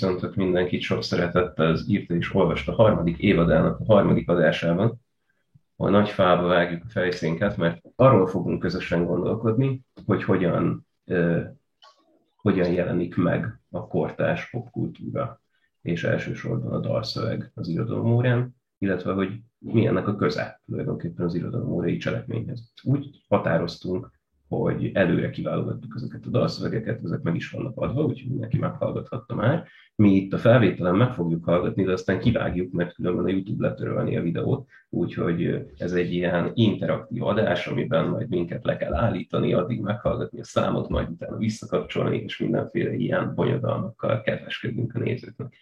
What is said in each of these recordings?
köszöntök mindenkit sok szeretettel az írta és olvasta a harmadik évadának a harmadik adásában, ahol nagy fába vágjuk a fejszénket, mert arról fogunk közösen gondolkodni, hogy hogyan, uh, hogyan jelenik meg a kortás popkultúra, és elsősorban a dalszöveg az irodalom órán, illetve hogy mi ennek a köze tulajdonképpen az irodalom órai cselekményhez. Úgy határoztunk, hogy előre kiválogattuk ezeket a dalszövegeket, ezek meg is vannak adva, úgyhogy mindenki meghallgathatta már. Mi itt a felvételen meg fogjuk hallgatni, de aztán kivágjuk, mert különben a YouTube letörölni a videót, úgyhogy ez egy ilyen interaktív adás, amiben majd minket le kell állítani, addig meghallgatni a számot, majd utána visszakapcsolni, és mindenféle ilyen bonyodalmakkal kedveskedünk a nézőknek.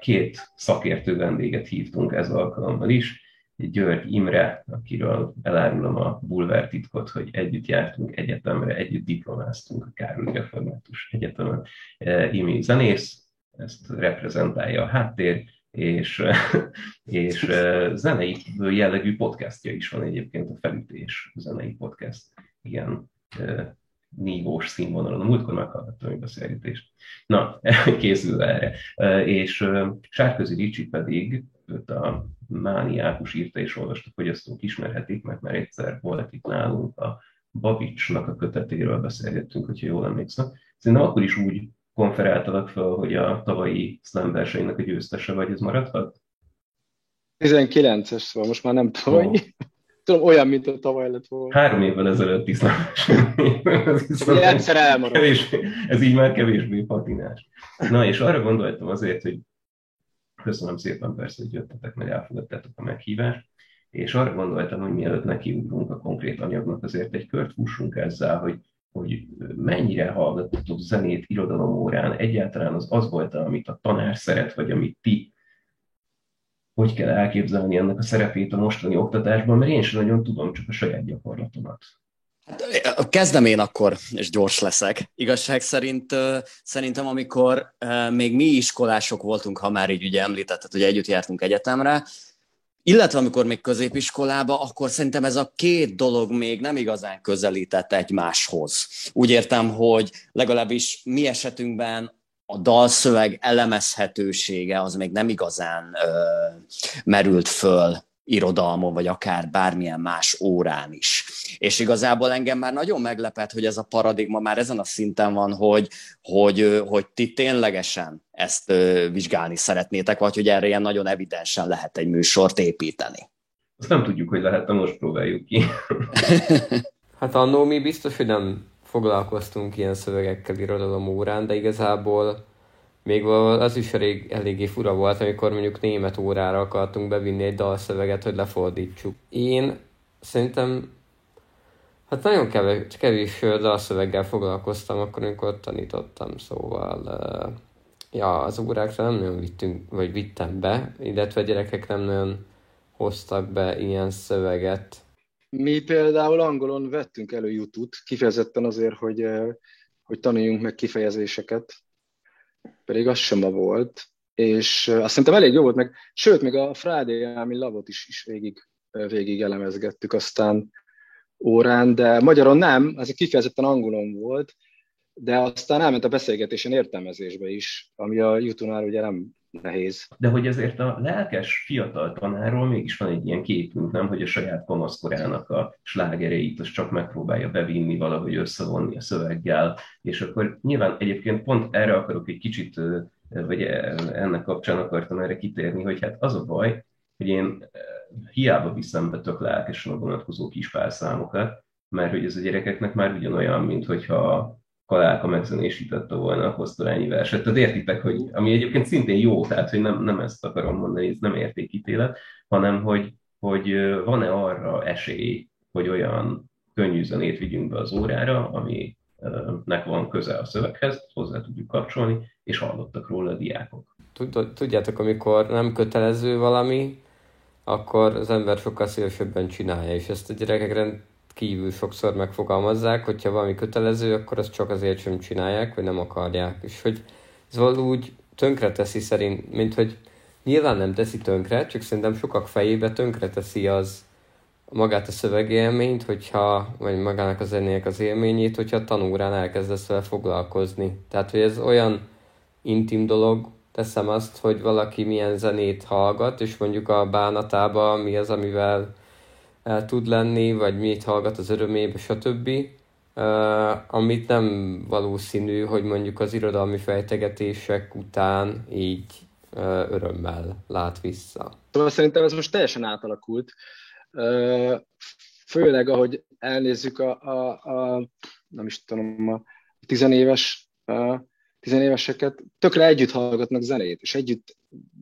Két szakértő vendéget hívtunk ez alkalommal is, György Imre, akiről elárulom a bulvár titkot, hogy együtt jártunk egyetemre, együtt diplomáztunk a Károly Református Egyetemen. E, Imi zenész, ezt reprezentálja a háttér, és, és e, zenei jellegű podcastja is van egyébként, a Felütés zenei podcast. Igen, e, nívós színvonalon. A múltkor meghallgattam a beszélgetést. Na, készül erre. És Sárközi Ricsi pedig őt a mániákus írta és olvasta fogyasztók ismerhetik, mert már egyszer volt itt nálunk a Babicsnak a kötetéről beszélgettünk, hogyha jól emlékszem. Szerintem akkor is úgy konferáltalak fel, hogy a tavalyi slam versenynek a győztese vagy, ez maradhat? 19-es, szóval most már nem tavaly. Oh. Tudom, olyan, mint a tavaly lett volna. Három évvel ezelőtt tisztán. Egyszer elmaradt. Kevés, ez így már kevésbé patinás. Na, és arra gondoltam azért, hogy Köszönöm szépen persze, hogy jöttetek, meg elfogadtátok a meghívást. És arra gondoltam, hogy mielőtt nekiugrunk a konkrét anyagnak, azért egy kört fussunk ezzel, hogy, hogy mennyire hallgattatok zenét irodalom órán, egyáltalán az az volt, amit a tanár szeret, vagy amit ti hogy kell elképzelni ennek a szerepét a mostani oktatásban, mert én sem nagyon tudom, csak a saját gyakorlatomat. Hát, kezdem én akkor, és gyors leszek. Igazság szerint szerintem, amikor még mi iskolások voltunk, ha már így ugye említetted, hogy együtt jártunk egyetemre, illetve amikor még középiskolába, akkor szerintem ez a két dolog még nem igazán közelített egymáshoz. Úgy értem, hogy legalábbis mi esetünkben a dalszöveg elemezhetősége az még nem igazán ö, merült föl irodalmon, vagy akár bármilyen más órán is. És igazából engem már nagyon meglepett, hogy ez a paradigma már ezen a szinten van, hogy, hogy, hogy ti ténylegesen ezt vizsgálni szeretnétek, vagy hogy erre ilyen nagyon evidensen lehet egy műsort építeni. Azt nem tudjuk, hogy lehet, de most próbáljuk ki. hát annó mi biztos, hogy nem foglalkoztunk ilyen szövegekkel irodalom órán, de igazából még az is elég, eléggé fura volt, amikor mondjuk német órára akartunk bevinni egy dalszöveget, hogy lefordítsuk. Én szerintem hát nagyon kevés, kevés dalszöveggel foglalkoztam akkor, amikor tanítottam, szóval ja, az órákra nem nagyon vittünk, vagy vittem be, illetve a gyerekek nem nagyon hoztak be ilyen szöveget. Mi például angolon vettünk elő YouTube-t, kifejezetten azért, hogy, hogy tanuljunk meg kifejezéseket, pedig az sem ma volt, és azt szerintem elég jó volt, meg sőt, még a Friday Army Lavot is, is végig, végig elemezgettük aztán órán, de magyaron nem, ez kifejezetten angolon volt, de aztán elment a beszélgetésen értelmezésbe is, ami a YouTube-nál ugye nem nehéz. De hogy ezért a lelkes fiatal tanárról mégis van egy ilyen képünk, nem, hogy a saját kamaszkorának a slágereit az csak megpróbálja bevinni, valahogy összevonni a szöveggel, és akkor nyilván egyébként pont erre akarok egy kicsit, vagy ennek kapcsán akartam erre kitérni, hogy hát az a baj, hogy én hiába viszem be tök lelkesen a vonatkozó kis számokat, mert hogy ez a gyerekeknek már ugyanolyan, mint hogyha Kalálka megzenésítette volna a kosztolányi verset. Tehát értitek, hogy ami egyébként szintén jó, tehát hogy nem, nem ezt akarom mondani, ez nem értékítélet, hanem hogy, hogy van-e arra esély, hogy olyan könnyű zenét vigyünk be az órára, aminek van köze a szöveghez, hozzá tudjuk kapcsolni, és hallottak róla a diákok. Tudjátok, amikor nem kötelező valami, akkor az ember sokkal szívesebben csinálja, és ezt a gyerekek kívül sokszor megfogalmazzák, hogyha valami kötelező, akkor azt csak azért sem csinálják, vagy nem akarják. És hogy ez valahogy tönkre teszi szerint, mint hogy nyilván nem teszi tönkre, csak szerintem sokak fejébe tönkre teszi az magát a szövegélményt, hogyha, vagy magának a zenének az élményét, hogyha a tanúrán elkezdesz vele foglalkozni. Tehát, hogy ez olyan intim dolog, teszem azt, hogy valaki milyen zenét hallgat, és mondjuk a bánatában mi az, amivel el tud lenni, vagy mit hallgat az örömébe, stb. Uh, amit nem valószínű, hogy mondjuk az irodalmi fejtegetések után így uh, örömmel lát vissza. Szóval szerintem ez most teljesen átalakult. Uh, főleg, ahogy elnézzük a, a, a nem is tudom, a tizenéves, a tizenéveseket, tökre együtt hallgatnak zenét, és együtt,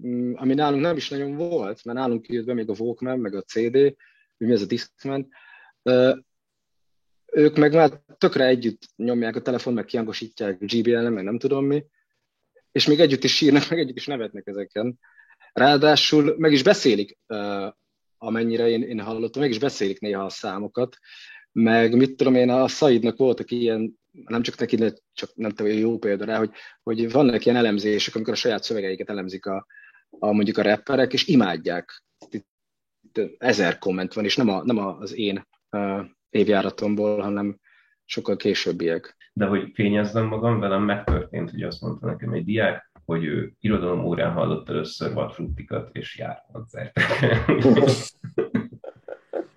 mm, ami nálunk nem is nagyon volt, mert nálunk jött be még a Walkman, meg a CD, hogy mi ez a Discman, ők meg már tökre együtt nyomják a telefon, meg kiangosítják GBL-en, meg nem tudom mi, és még együtt is sírnak, meg együtt is nevetnek ezeken. Ráadásul meg is beszélik, amennyire én, én hallottam, meg is beszélik néha a számokat, meg mit tudom én, a Saidnak voltak ilyen, nem csak neki, de csak nem tudom, jó példa rá, hogy, hogy vannak ilyen elemzések, amikor a saját szövegeiket elemzik a, a mondjuk a rapperek, és imádják. Ezer komment van, és nem, a, nem az én uh, évjáratomból, hanem sokkal későbbiek. De hogy fényezzem magam, velem megtörtént, hogy azt mondta nekem egy diák, hogy ő irodalom órán hallott először vadfruttikat, és jár koncertekre.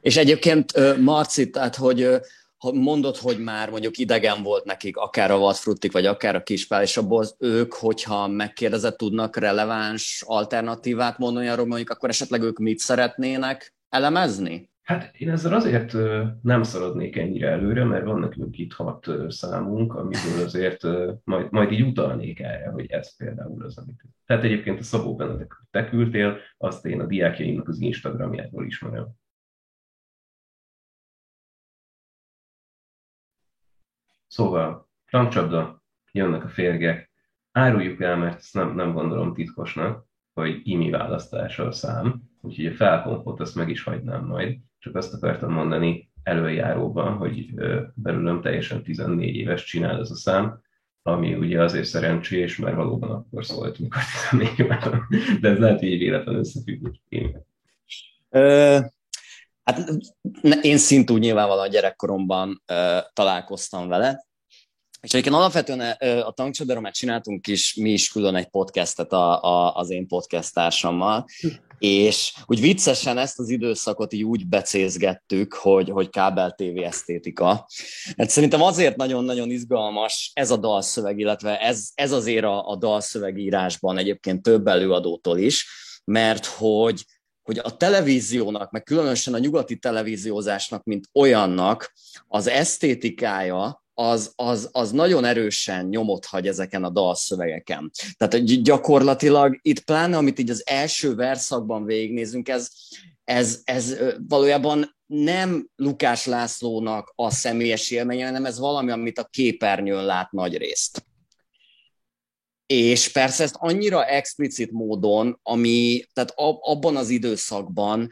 és egyébként Marci, tehát hogy ha mondod, hogy már mondjuk idegen volt nekik, akár a vadfruttik, vagy akár a kispál, és abból ők, hogyha megkérdezett, tudnak releváns alternatívát mondani arról, mondjuk akkor esetleg ők mit szeretnének elemezni? Hát én ezzel azért nem szaladnék ennyire előre, mert van nekünk itt hat számunk, amiből azért majd, majd így utalnék erre, hogy ez például az, amit... Tehát egyébként a Szabó Benedek, te küldtél, azt én a diákjaimnak az Instagramjáról ismerem. Szóval, klampcsapda, jönnek a férgek. Áruljuk el, mert ezt nem, nem gondolom titkosnak, hogy imi választása a szám, úgyhogy a felkonfot azt meg is hagynám majd. Csak azt akartam mondani előjáróban, hogy belülöm teljesen 14 éves csinál ez a szám, ami ugye azért szerencsés, mert valóban akkor szólt, mikor 14 éves, de ez lehet, hogy egy véletlen összefügg. Hát én szintúgy nyilvánvalóan gyerekkoromban uh, találkoztam vele, és egyébként alapvetően a tankcsodáról már csináltunk is, mi is külön egy podcastet a, a, az én podcast társammal, és úgy viccesen ezt az időszakot így úgy becézgettük, hogy, hogy kábel TV esztétika. Hát szerintem azért nagyon-nagyon izgalmas ez a dalszöveg, illetve ez, ez azért a, a dalszövegírásban egyébként több előadótól is, mert hogy hogy a televíziónak, meg különösen a nyugati televíziózásnak, mint olyannak az esztétikája, az, az, az nagyon erősen nyomot hagy ezeken a dalszövegeken. Tehát gyakorlatilag itt pláne, amit így az első verszakban végignézünk, ez, ez, ez valójában nem Lukás Lászlónak a személyes élménye, hanem ez valami, amit a képernyőn lát nagy részt. És persze ezt annyira explicit módon, ami tehát abban az időszakban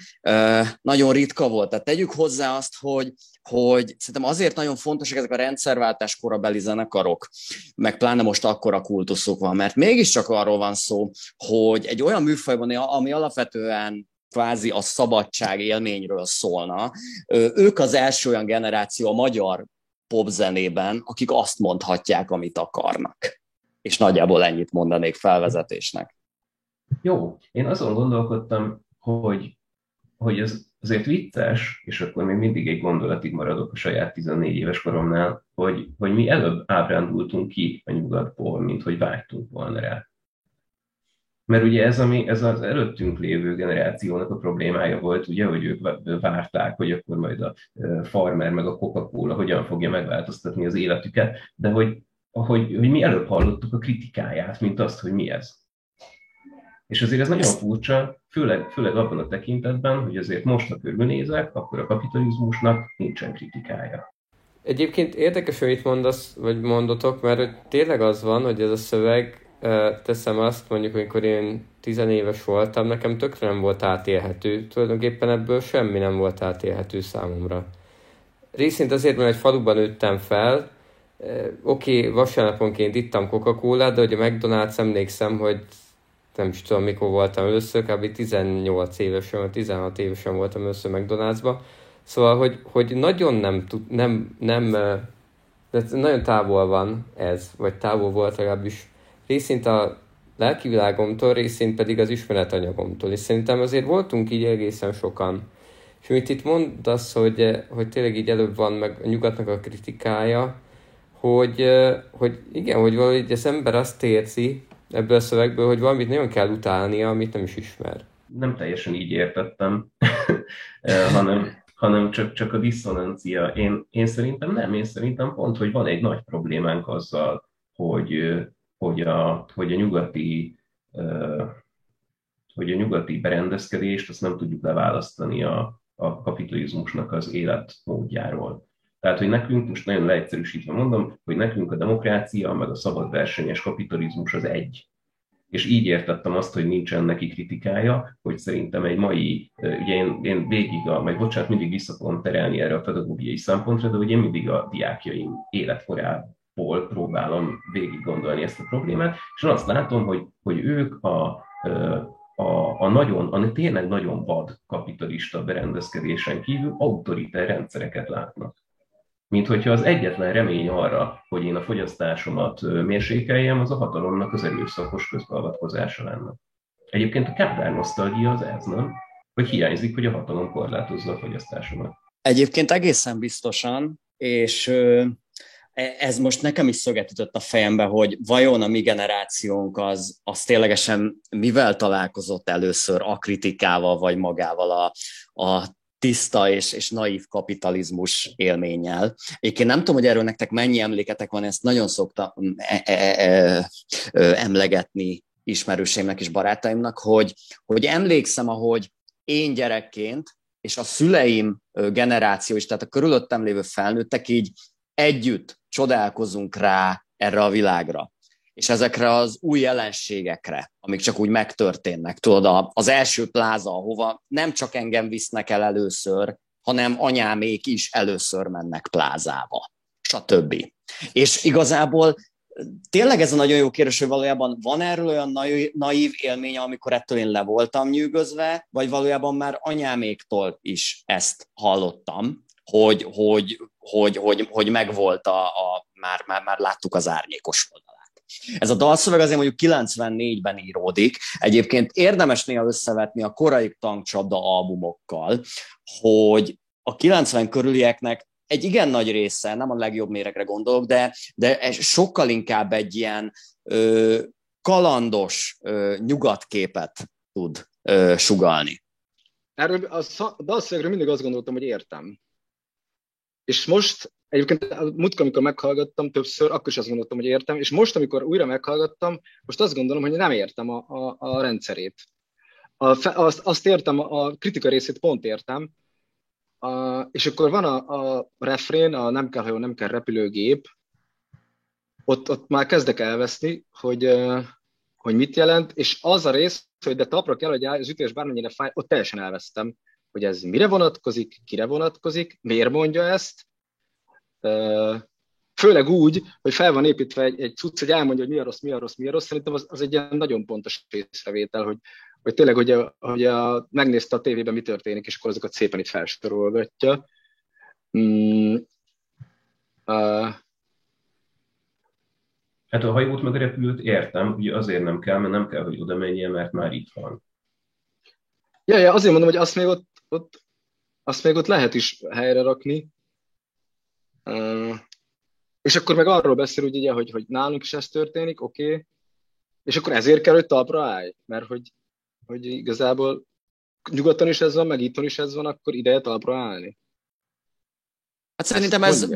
nagyon ritka volt. Tehát tegyük hozzá azt, hogy, hogy szerintem azért nagyon fontosak ezek a rendszerváltás korabeli zenekarok, meg pláne most akkora kultuszuk van, mert mégiscsak arról van szó, hogy egy olyan műfajban, ami alapvetően kvázi a szabadság élményről szólna, ők az első olyan generáció a magyar popzenében, akik azt mondhatják, amit akarnak és nagyjából ennyit mondanék felvezetésnek. Jó, én azon gondolkodtam, hogy, hogy ez azért vicces, és akkor még mindig egy gondolatig maradok a saját 14 éves koromnál, hogy, hogy mi előbb ábrándultunk ki a nyugatból, mint hogy vágytunk volna rá. Mert ugye ez, ami, ez az előttünk lévő generációnak a problémája volt, ugye, hogy ők várták, hogy akkor majd a farmer meg a Coca-Cola hogyan fogja megváltoztatni az életüket, de hogy hogy, hogy mi előbb hallottuk a kritikáját, mint azt, hogy mi ez. És azért ez nagyon furcsa, főleg, főleg abban a tekintetben, hogy azért most, ha körülnézek, akkor a kapitalizmusnak nincsen kritikája. Egyébként érdekes, hogy itt mondasz, vagy mondotok, mert tényleg az van, hogy ez a szöveg, teszem azt, mondjuk, amikor én tizenéves voltam, nekem tökre nem volt átélhető, tulajdonképpen ebből semmi nem volt átélhető számomra. Részint azért, mert egy faluban nőttem fel, Oké, okay, vasárnaponként ittam Coca-Cola, de hogy a McDonald's emlékszem, hogy nem is tudom, mikor voltam először, kb. 18 évesen, vagy 16 évesen voltam először McDonald'sba. Szóval, hogy, hogy nagyon nem, tud, nem, nem de nagyon távol van ez, vagy távol volt legalábbis részint a lelki világomtól, részint pedig az ismeretanyagomtól. És szerintem azért voltunk így egészen sokan. És amit itt mondasz, hogy, hogy tényleg így előbb van meg a nyugatnak a kritikája, hogy, hogy igen, hogy valahogy az ember azt érzi ebből a szövegből, hogy valamit nagyon kell utálnia, amit nem is ismer. Nem teljesen így értettem, hanem, hanem csak, csak a diszonancia. Én, én szerintem nem, én szerintem pont, hogy van egy nagy problémánk azzal, hogy, hogy, a, hogy a nyugati hogy a nyugati berendezkedést azt nem tudjuk leválasztani a, a kapitalizmusnak az életmódjáról. Tehát, hogy nekünk, most nagyon leegyszerűsítve mondom, hogy nekünk a demokrácia, meg a szabad versenyes kapitalizmus az egy. És így értettem azt, hogy nincsen neki kritikája, hogy szerintem egy mai, ugye én, én végig, a, meg bocsánat, mindig vissza fogom terelni erre a pedagógiai szempontra, de hogy én mindig a diákjaim életkorából próbálom végig gondolni ezt a problémát, és azt látom, hogy, hogy ők a, a, a nagyon, a tényleg nagyon vad kapitalista berendezkedésen kívül autoriter rendszereket látnak. Mint hogyha az egyetlen remény arra, hogy én a fogyasztásomat mérsékeljem, az a hatalomnak az erőszakos közbeavatkozása lenne. Egyébként a Kádár nosztalgia az ez, nem? Hogy hiányzik, hogy a hatalom korlátozza a fogyasztásomat. Egyébként egészen biztosan, és E, ez most nekem is szöget a fejembe, hogy vajon a mi generációnk az, az ténylegesen mivel találkozott először a kritikával, vagy magával a, a tiszta és, és naív kapitalizmus élménnyel. Egyébként nem tudom, hogy erről nektek mennyi emléketek van, ezt nagyon szoktam e, e, e, emlegetni ismerőseimnek és barátaimnak, hogy, hogy emlékszem, ahogy én gyerekként, és a szüleim generáció is, tehát a körülöttem lévő felnőttek így együtt csodálkozunk rá erre a világra, és ezekre az új jelenségekre, amik csak úgy megtörténnek. Tudod, az első pláza, ahova nem csak engem visznek el először, hanem anyámék is először mennek plázába, stb. És igazából tényleg ez a nagyon jó kérdés, hogy valójában van erről olyan naív élménye, amikor ettől én le voltam nyűgözve, vagy valójában már anyáméktól is ezt hallottam, hogy, hogy, hogy, hogy, hogy megvolt a, a már, már, már láttuk az árnyékos oldalát. Ez a dalszöveg azért mondjuk 94-ben íródik. Egyébként érdemes néha összevetni a korai tankcsapda albumokkal, hogy a 90 körülieknek egy igen nagy része, nem a legjobb méregre gondolok, de, de sokkal inkább egy ilyen ö, kalandos ö, nyugatképet tud ö, sugalni. Erről a dalszövegről mindig azt gondoltam, hogy értem. És most egyébként a múltkor, amikor meghallgattam többször, akkor is azt gondoltam, hogy értem, és most, amikor újra meghallgattam, most azt gondolom, hogy nem értem a, a, a rendszerét. A, azt, azt értem, a kritika részét pont értem, a, és akkor van a, a refrén, a nem kell hajó, nem kell repülőgép, ott, ott már kezdek elveszni, hogy, hogy mit jelent, és az a rész, hogy de tapra kell, hogy az ütés bármennyire fáj, ott teljesen elvesztem hogy ez mire vonatkozik, kire vonatkozik, miért mondja ezt, főleg úgy, hogy fel van építve egy, egy cucc, hogy elmondja, hogy mi a rossz, mi a rossz, mi a rossz, szerintem az, az egy ilyen nagyon pontos észrevétel, hogy, hogy tényleg, hogy, a, hogy a, megnézte a tévében, mi történik, és akkor azokat szépen itt felsorolgatja. Mm, uh, Hát a hajót meg repült értem, ugye azért nem kell, mert nem kell, hogy oda menjen, mert már itt van. Ja, ja, azért mondom, hogy azt még ott ott, azt még ott lehet is helyre rakni. És akkor meg arról beszél, hogy, ugye, hogy, hogy nálunk is ez történik, oké, okay. és akkor ezért kell, hogy talpra állj, mert hogy, hogy igazából nyugaton is ez van, meg itthon is ez van, akkor ideje talpra állni. Hát szerintem ez,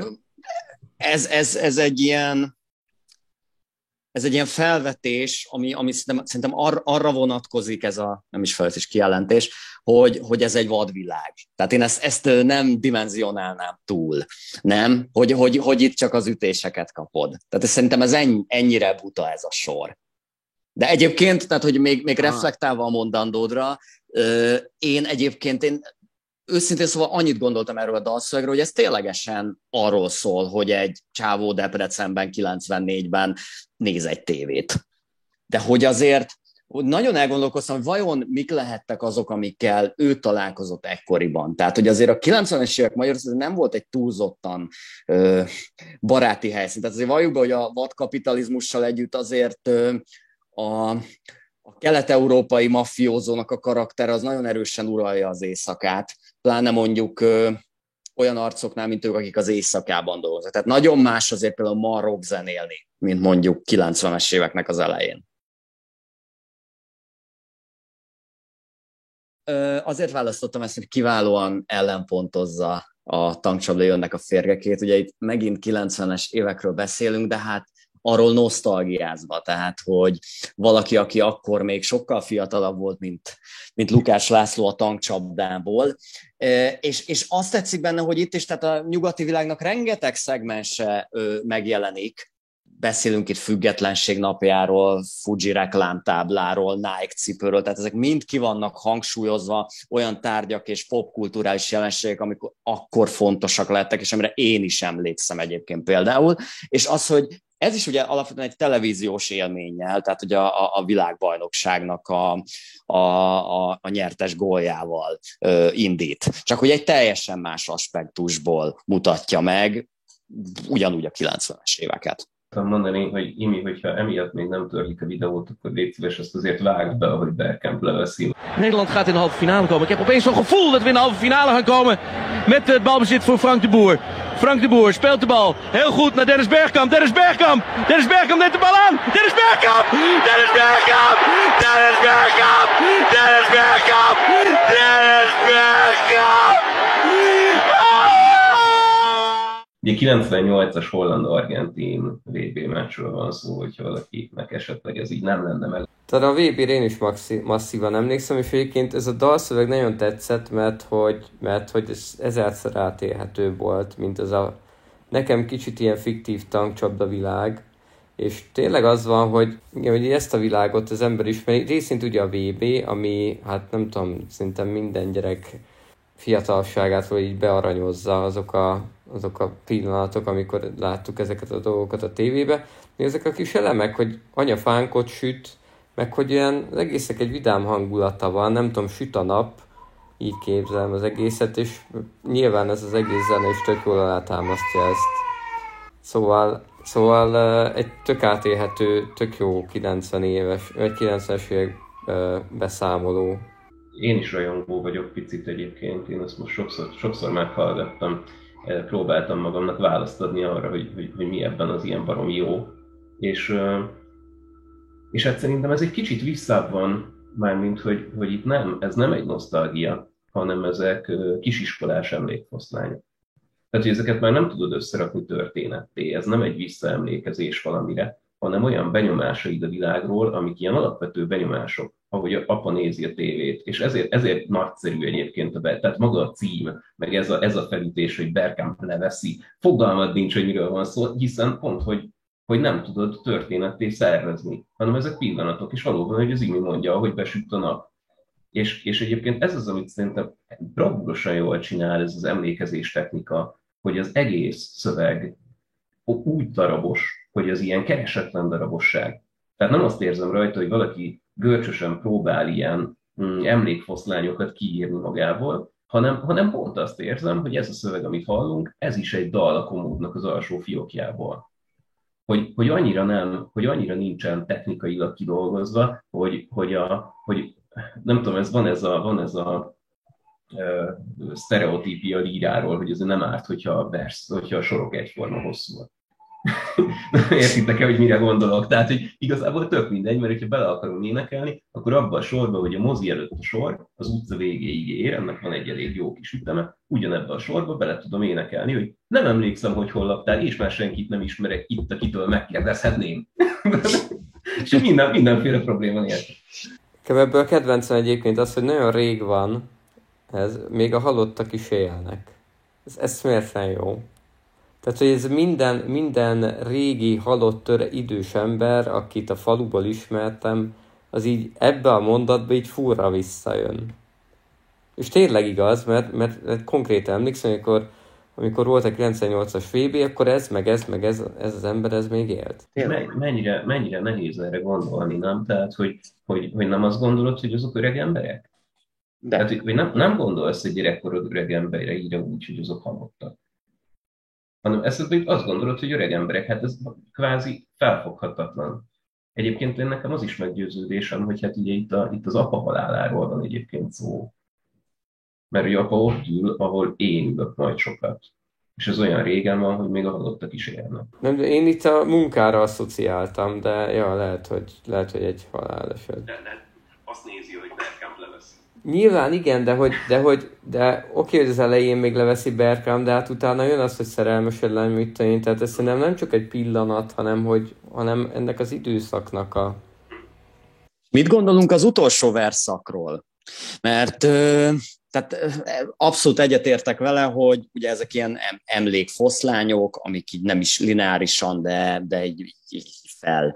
ez, ez, ez egy ilyen ez egy ilyen felvetés, ami, ami szerintem, szerintem ar, arra vonatkozik ez a, nem is felvetés kijelentés, hogy, hogy ez egy vadvilág. Tehát én ezt, ezt nem dimenzionálnám túl, nem? Hogy, hogy, hogy itt csak az ütéseket kapod. Tehát szerintem ez ennyi, ennyire buta ez a sor. De egyébként, tehát hogy még, még reflektálva a mondandódra, én egyébként én őszintén szóval annyit gondoltam erről a dalszövegről, hogy ez ténylegesen arról szól, hogy egy csávó Debrecenben 94-ben néz egy tévét. De hogy azért nagyon elgondolkoztam, hogy vajon mik lehettek azok, amikkel ő találkozott ekkoriban. Tehát, hogy azért a 90-es évek Magyarországon nem volt egy túlzottan ö, baráti helyszín. Tehát azért valljuk be, hogy a vadkapitalizmussal együtt azért ö, a, a kelet-európai maffiózónak a karakter az nagyon erősen uralja az éjszakát, pláne mondjuk olyan arcoknál, mint ők, akik az éjszakában dolgoznak. Tehát nagyon más azért például ma rock zenélni, mint mondjuk 90-es éveknek az elején. Azért választottam ezt, hogy kiválóan ellenpontozza a tankcsapda jönnek a férgekét. Ugye itt megint 90-es évekről beszélünk, de hát arról nosztalgiázva, tehát hogy valaki, aki akkor még sokkal fiatalabb volt, mint, mint Lukás László a tankcsapdából, és, és azt tetszik benne, hogy itt is, tehát a nyugati világnak rengeteg szegmense megjelenik, beszélünk itt függetlenség napjáról, Fuji reklámtábláról, Nike cipőről, tehát ezek mind ki vannak hangsúlyozva olyan tárgyak és popkulturális jelenségek, amikor akkor fontosak lettek, és amire én is emlékszem egyébként például, és az, hogy ez is ugye alapvetően egy televíziós élménnyel, tehát ugye a, a világbajnokságnak a, a, a, a nyertes góljával ö, indít. Csak hogy egy teljesen más aspektusból mutatja meg ugyanúgy a 90-es éveket mondani, hogy Imi, hogyha emiatt még nem törlik a videót, akkor légy szíves, azért vágd be, ahogy Bergkamp leveszi. Nederland gaat in de halve finale komen. Ik heb opeens zo'n gevoel dat we in de halve finale gaan komen met het balbezit voor Frank de Boer. Frank de Boer speelt de bal heel goed naar Dennis Bergkamp. Dennis Bergkamp! Dennis Bergkamp neemt de bal aan! Dennis Bergkamp! Dennis Bergkamp! Dennis Bergkamp! Dennis Bergkamp! Dennis Bergkamp! Ugye 98-as holland-argentin VB meccsről van szó, hogyha valakinek esetleg ez így nem lenne meg. Tehát a vb én is maxi- masszívan emlékszem, és egyébként ez a dalszöveg nagyon tetszett, mert hogy, mert hogy ez ezerszer átélhető volt, mint ez a nekem kicsit ilyen fiktív tankcsapda világ, és tényleg az van, hogy, hogy ezt a világot az ember ismeri, részint ugye a VB, ami hát nem tudom, szerintem minden gyerek fiatalságát vagy így bearanyozza azok a azok a pillanatok, amikor láttuk ezeket a dolgokat a tévébe, ezek a kis elemek, hogy anya fánkot süt, meg hogy ilyen, az egészek egy vidám hangulata van, nem tudom, süt a nap, így képzelem az egészet, és nyilván ez az egész zene is tök jól alátámasztja ezt. Szóval, szóval egy tök átélhető, tök jó 90 éves, vagy 90-es évek beszámoló. Én is rajongó vagyok picit egyébként, én ezt most sokszor, sokszor meghallgattam próbáltam magamnak választ adni arra, hogy, hogy, hogy mi ebben az ilyen barom jó. És, és hát szerintem ez egy kicsit visszább van, mármint, hogy, hogy itt nem, ez nem egy nosztalgia, hanem ezek kisiskolás emlékfoszlányok. Tehát, hogy ezeket már nem tudod összerakni történetté, ez nem egy visszaemlékezés valamire, hanem olyan benyomásaid a világról, amik ilyen alapvető benyomások, ahogy apa nézi a tévét, és ezért, ezért nagyszerű egyébként a be, tehát maga a cím, meg ez a, ez a felütés, hogy Berkamp leveszi, fogalmad nincs, hogy miről van szó, hiszen pont, hogy, hogy nem tudod történetté szervezni, hanem ezek pillanatok, és valóban, hogy az Imi mondja, hogy besütt a nap. És, és egyébként ez az, amit szerintem bravúrosan jól csinál ez az emlékezés technika, hogy az egész szöveg úgy darabos, hogy az ilyen keresetlen darabosság. Tehát nem azt érzem rajta, hogy valaki görcsösen próbál ilyen mm, emlékfoszlányokat kiírni magából, hanem, hanem pont azt érzem, hogy ez a szöveg, amit hallunk, ez is egy dal a komódnak az alsó fiókjából. Hogy, hogy, annyira nem, hogy annyira nincsen technikailag kidolgozva, hogy, hogy, a, hogy nem tudom, ez van ez a, van ez a e, sztereotípia líráról, hogy ez nem árt, hogyha a, vers, hogyha a sorok egyforma hosszú. Értitek-e, hogy mire gondolok? Tehát, hogy igazából tök mindegy, mert hogyha bele akarom énekelni, akkor abban a sorban, hogy a mozi előtt a sor az utca végéig ér, ennek van egy elég jó kis üteme, ugyanebben a sorba bele tudom énekelni, hogy nem emlékszem, hogy hol laktál, és már senkit nem ismerek itt, akitől megkérdezhetném. és minden, mindenféle probléma nélkül. Ebből a kedvencem egyébként az, hogy nagyon rég van, ez, még a halottak is élnek. Ez eszméletlen jó. Tehát, hogy ez minden, minden régi, halott, töre, idős ember, akit a faluból ismertem, az így ebbe a mondatba így furra visszajön. És tényleg igaz, mert, mert, mert konkrétan emlékszem, amikor amikor volt a 98-as VB, akkor ez, meg ez, meg ez, ez az ember, ez még élt. Mennyire, mennyire nehéz erre gondolni, nem? Tehát, hogy, hogy, hogy nem azt gondolod, hogy azok öreg emberek? De. Tehát, hogy nem, nem gondolsz egy gyerekkorod öreg emberre így úgy, hogy azok halottak. Hanem ezt azt gondolod, hogy öreg emberek, hát ez kvázi felfoghatatlan. Egyébként én nekem az is meggyőződésem, hogy hát ugye itt, a, itt az apa haláláról van egyébként szó. Mert hogy apa ott ül, ahol én ülök majd sokat. És ez olyan régen van, hogy még a halottak is élnek. Nem, de én itt a munkára asszociáltam, de ja, lehet, hogy, lehet, hogy egy haláleset. De, de azt nézi, hogy. Nyilván igen, de hogy, de hogy, de oké, hogy az elején még leveszi Bergkamp, de hát utána jön az, hogy szerelmesed lenni, mit én. Tehát ez szerintem nem csak egy pillanat, hanem, hogy, hanem ennek az időszaknak a... Mit gondolunk az utolsó verszakról? Mert tehát abszolút egyetértek vele, hogy ugye ezek ilyen emlékfoszlányok, amik így nem is lineárisan, de, de így, így fel,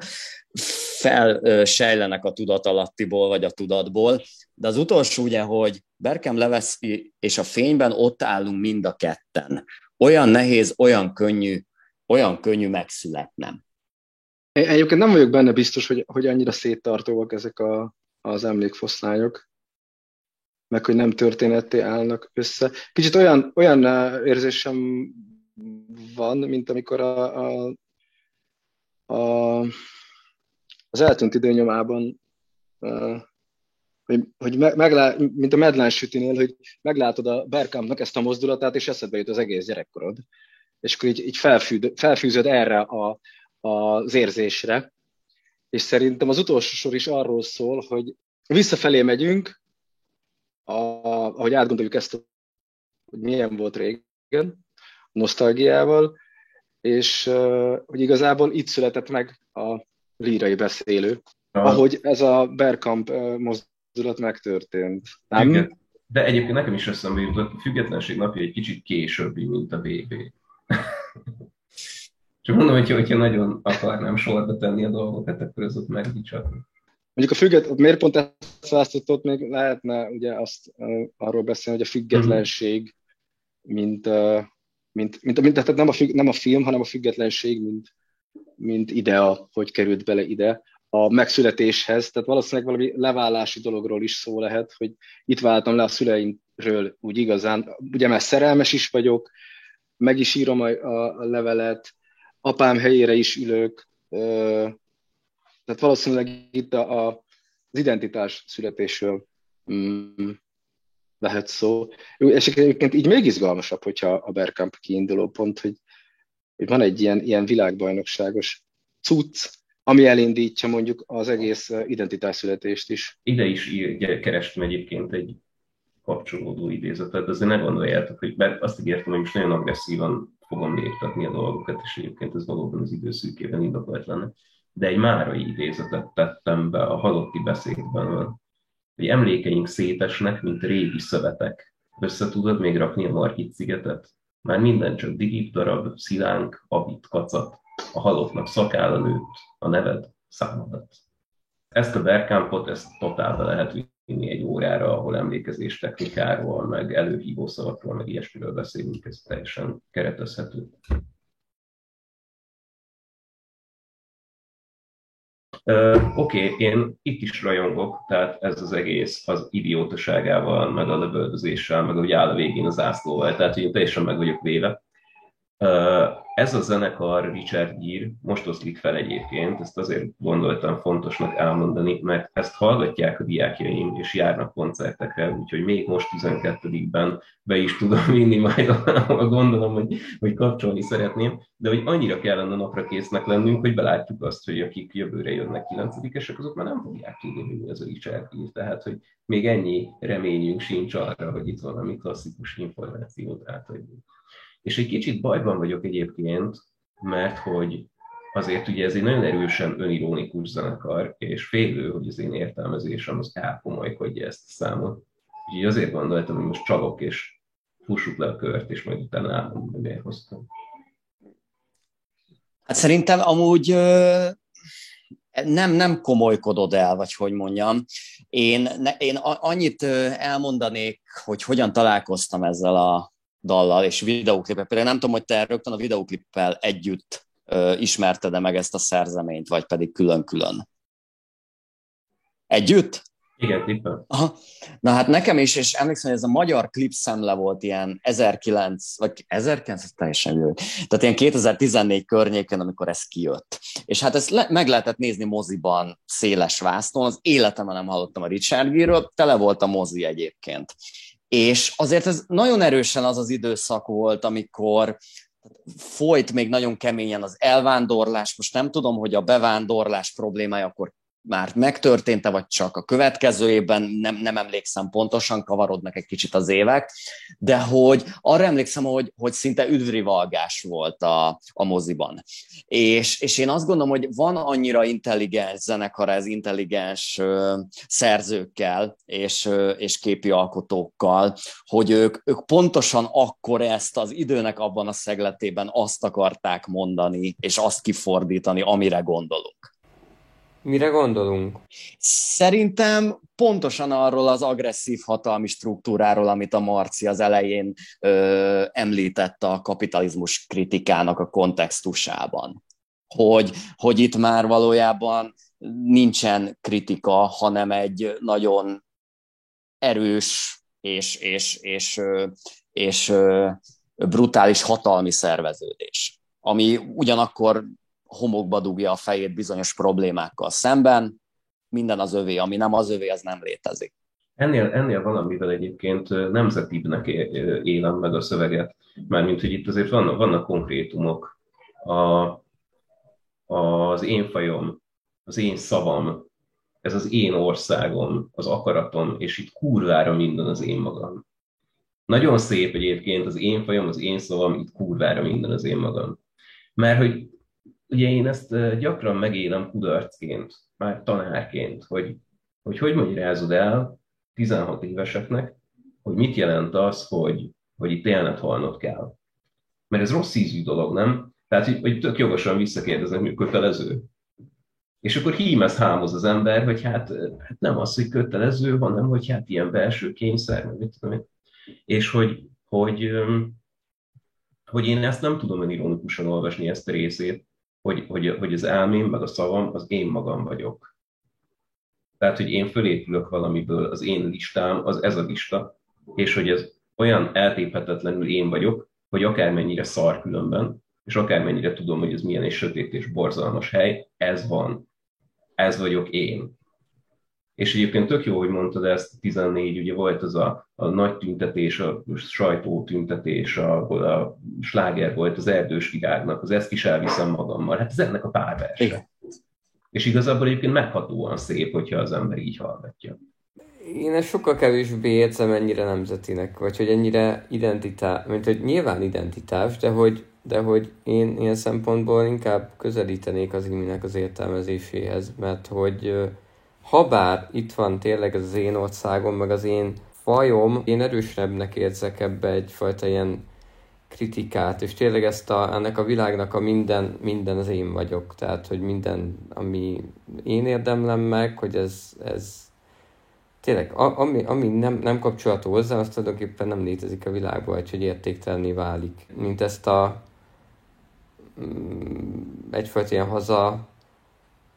felsejlenek a tudatalattiból, vagy a tudatból. De az utolsó ugye, hogy Berkem leveszi, és a fényben ott állunk mind a ketten. Olyan nehéz, olyan könnyű, olyan könnyű megszületnem. Egyébként nem vagyok benne biztos, hogy, hogy annyira széttartóak ezek a, az emlékfoszlányok meg hogy nem történetté állnak össze. Kicsit olyan, olyan érzésem van, mint amikor a, a, a, az eltűnt időnyomában, hogy, hogy meglá, mint a Medlán sütinél, hogy meglátod a Berkampnak ezt a mozdulatát, és eszedbe jut az egész gyerekkorod. És akkor így, így felfűd, felfűzöd erre a, az érzésre. És szerintem az utolsó sor is arról szól, hogy visszafelé megyünk, a, ahogy átgondoljuk ezt, hogy milyen volt régen, nosztalgiával, és hogy igazából itt született meg a lírai beszélő, ah. ahogy ez a Berkamp uh, mozdulat megtörtént. Nem? Igen. De egyébként nekem is eszembe jutott, a függetlenség napja egy kicsit későbbi, mint a VB. Csak mondom, hogy hogyha nagyon akarnám sorba tenni a dolgokat, akkor az ott megdicsatni. Mondjuk a függet, miért pont ezt választott, még lehetne ugye azt uh, arról beszélni, hogy a függetlenség, mint, uh, mint, mint, mint tehát nem a, függ, nem a film, hanem a függetlenség, mint, mint idea, hogy került bele ide a megszületéshez. Tehát valószínűleg valami leválási dologról is szó lehet, hogy itt váltam le a szüleimről úgy igazán. Ugye mert szerelmes is vagyok, meg is írom a, a, levelet, apám helyére is ülök, tehát valószínűleg itt a, a, az identitás születésről mm, lehet szó. És egyébként így még izgalmasabb, hogyha a Bergkamp kiinduló pont, hogy, hogy van egy ilyen, ilyen világbajnokságos cucc, ami elindítja mondjuk az egész identitásszületést is. Ide is kerestem egyébként egy kapcsolódó idézetet, azért ne gondoljátok, hogy bár azt ígértem, hogy most nagyon agresszívan fogom léptetni a dolgokat, és egyébként ez valóban az időszűkében indokolt lenne de egy márai idézetet tettem be a halotti beszédben, hogy emlékeink szétesnek, mint régi szövetek. Össze tudod még rakni a Margit szigetet? Már minden csak digib darab, szilánk, abit, kacat. A halottnak szakála nőtt, a neved számodat. Ezt a berkámpot, ezt totálba lehet vinni egy órára, ahol emlékezés technikáról, meg előhívó szavakról, meg ilyesmiről beszélünk, ez teljesen keretezhető. Uh, Oké, okay, én itt is rajongok, tehát ez az egész az idiótaságával, meg a lövöldözéssel, meg hogy áll a végén az ászlóval, tehát én teljesen meg vagyok véve. Ez a zenekar Richard Gere most oszlik fel egyébként, ezt azért gondoltam fontosnak elmondani, mert ezt hallgatják a diákjaim, és járnak koncertekre, úgyhogy még most 12-ben be is tudom vinni majd, ahol gondolom, hogy, hogy kapcsolni szeretném, de hogy annyira kellene napra késznek lennünk, hogy belátjuk azt, hogy akik jövőre jönnek 9-esek, azok már nem fogják tudni, hogy mi az a Richard Gere, tehát hogy még ennyi reményünk sincs arra, hogy itt valami klasszikus információt átadjunk. És egy kicsit bajban vagyok egyébként, mert hogy azért ugye ez egy nagyon erősen önironikus zenekar, és félő, hogy az én értelmezésem az elkomolykodja ezt a számot. Úgyhogy azért gondoltam, hogy most csalok, és fussuk le a kört, és majd utána elmondom, hogy miért hoztam. Hát szerintem amúgy nem, nem komolykodod el, vagy hogy mondjam. Én, én annyit elmondanék, hogy hogyan találkoztam ezzel a dallal és videóklipet. Például nem tudom, hogy te rögtön a videóklippel együtt ö, ismerted-e meg ezt a szerzeményt, vagy pedig külön-külön? Együtt? Igen, klippen. Aha. Na hát nekem is, és emlékszem, hogy ez a magyar klip szemle volt ilyen 1009, vagy 1900, teljesen jó. Tehát ilyen 2014 környéken, amikor ez kijött. És hát ezt le, meg lehetett nézni moziban széles vászton, az életemben nem hallottam a Richard Gere-ről, tele volt a mozi egyébként. És azért ez nagyon erősen az az időszak volt, amikor folyt még nagyon keményen az elvándorlás, most nem tudom, hogy a bevándorlás problémája akkor már megtörtént-e, vagy csak a következő évben, nem, nem emlékszem pontosan, kavarodnak egy kicsit az évek, de hogy arra emlékszem, hogy, hogy szinte üdvrivalgás volt a, a moziban. És, és én azt gondolom, hogy van annyira intelligens zenekar, ez intelligens ö, szerzőkkel és, ö, és képi alkotókkal, hogy ők, ők pontosan akkor ezt az időnek abban a szegletében azt akarták mondani, és azt kifordítani, amire gondolunk. Mire gondolunk? Szerintem pontosan arról az agresszív hatalmi struktúráról, amit a Marci az elején ö, említett a kapitalizmus kritikának a kontextusában. Hogy, hogy itt már valójában nincsen kritika, hanem egy nagyon erős és, és, és, és, és brutális hatalmi szerveződés, ami ugyanakkor homokba dugja a fejét bizonyos problémákkal szemben, minden az övé, ami nem az övé, az nem létezik. Ennél, ennél valamivel egyébként nemzetibbnek élem meg a szöveget, mármint, hogy itt azért vannak, vannak konkrétumok. A, az én fajom, az én szavam, ez az én országom, az akaratom, és itt kurvára minden az én magam. Nagyon szép egyébként az én fajom, az én szavam, itt kurvára minden az én magam. Mert hogy ugye én ezt gyakran megélem kudarcként, már tanárként, hogy hogy, hogy magyarázod el 16 éveseknek, hogy mit jelent az, hogy, hogy itt élned halnod kell. Mert ez rossz ízű dolog, nem? Tehát, hogy, hogy tök jogosan visszakérdeznek, hogy kötelező. És akkor hímez hámoz az ember, hogy hát, hát nem az, hogy kötelező, hanem hogy hát ilyen belső kényszer, meg mit tudom én. És hogy, hogy, hogy én ezt nem tudom önironikusan olvasni, ezt a részét, hogy, hogy, hogy az elmém, meg a szavam, az én magam vagyok. Tehát, hogy én fölépülök valamiből, az én listám, az ez a lista, és hogy ez olyan eltéphetetlenül én vagyok, hogy akármennyire szar különben, és akármennyire tudom, hogy ez milyen és sötét és borzalmas hely, ez van. Ez vagyok én. És egyébként tök jó, hogy mondtad ezt, 14, ugye volt az a, a nagy tüntetés, a sajtótüntetés, ahol a sláger volt az erdős virágnak, az ezt is elviszem magammal. Hát ez ennek a párverse. És igazából egyébként meghatóan szép, hogyha az ember így hallgatja. Én ezt sokkal kevésbé érzem ennyire nemzetinek, vagy hogy ennyire identitás, mint hogy nyilván identitás, de hogy, de hogy én ilyen szempontból inkább közelítenék az iminek az értelmezéséhez, mert hogy habár itt van tényleg az én országom, meg az én fajom, én erősebbnek érzek ebbe egyfajta ilyen kritikát, és tényleg ezt a, ennek a világnak a minden, minden az én vagyok, tehát, hogy minden, ami én érdemlem meg, hogy ez, ez tényleg, ami, ami nem, nem kapcsolatú hozzá, azt tulajdonképpen nem létezik a világban, vagy hogy értéktelenné válik. Mint ezt a mm, egyfajta ilyen haza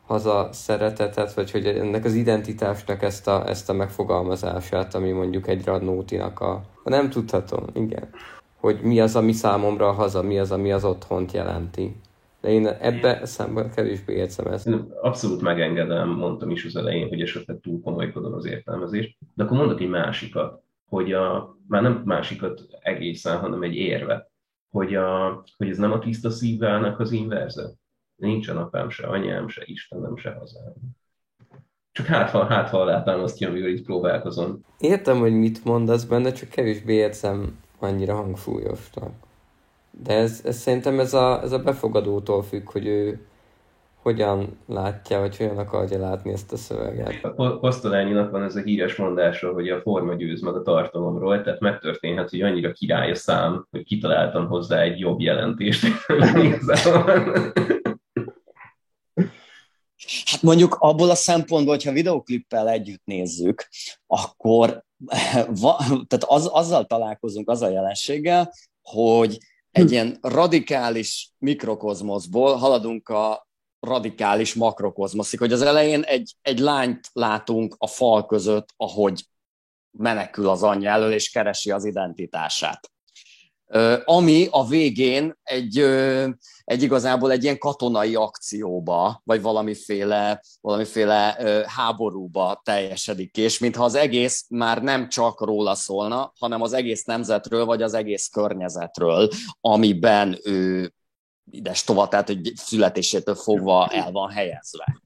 haza szeretetet, vagy hogy ennek az identitásnak ezt a, ezt a megfogalmazását, ami mondjuk egy radnótinak a... Nem tudhatom, igen. Hogy mi az, ami számomra a haza, mi az, ami az otthont jelenti. De én ebbe szemben kevésbé érzem ezt. Abszolút megengedem, mondtam is az elején, hogy esetleg túl komolykodom az értelmezést, de akkor mondok egy másikat, hogy a, már nem másikat egészen, hanem egy érve, hogy, a, hogy ez nem a tiszta szívvelnek az inverze Nincsen apám se, anyám se, Istenem se hazám. Csak hát, ha, hát, ha alátámasztja, amivel itt próbálkozom. Értem, hogy mit mondasz benne, csak kevésbé értem annyira hangfújosnak. De ez, ez szerintem ez a, ez a befogadótól függ, hogy ő hogyan látja, vagy hogyan akarja látni ezt a szöveget. Kosztolányinak van ez a híres mondása, hogy a forma győz meg a tartalomról, tehát megtörténhet, hogy annyira király a szám, hogy kitaláltam hozzá egy jobb jelentést. Hát mondjuk abból a szempontból, hogyha videoklippel együtt nézzük, akkor tehát az, azzal találkozunk, az a jelenséggel, hogy egy ilyen radikális mikrokozmoszból haladunk a radikális makrokozmoszig, hogy az elején egy, egy lányt látunk a fal között, ahogy menekül az anyja elől, és keresi az identitását. Ami a végén egy, egy igazából egy ilyen katonai akcióba, vagy valamiféle, valamiféle háborúba teljesedik ki, és mintha az egész már nem csak róla szólna, hanem az egész nemzetről, vagy az egész környezetről, amiben ő ides tovább, tehát hogy születésétől fogva el van helyezve.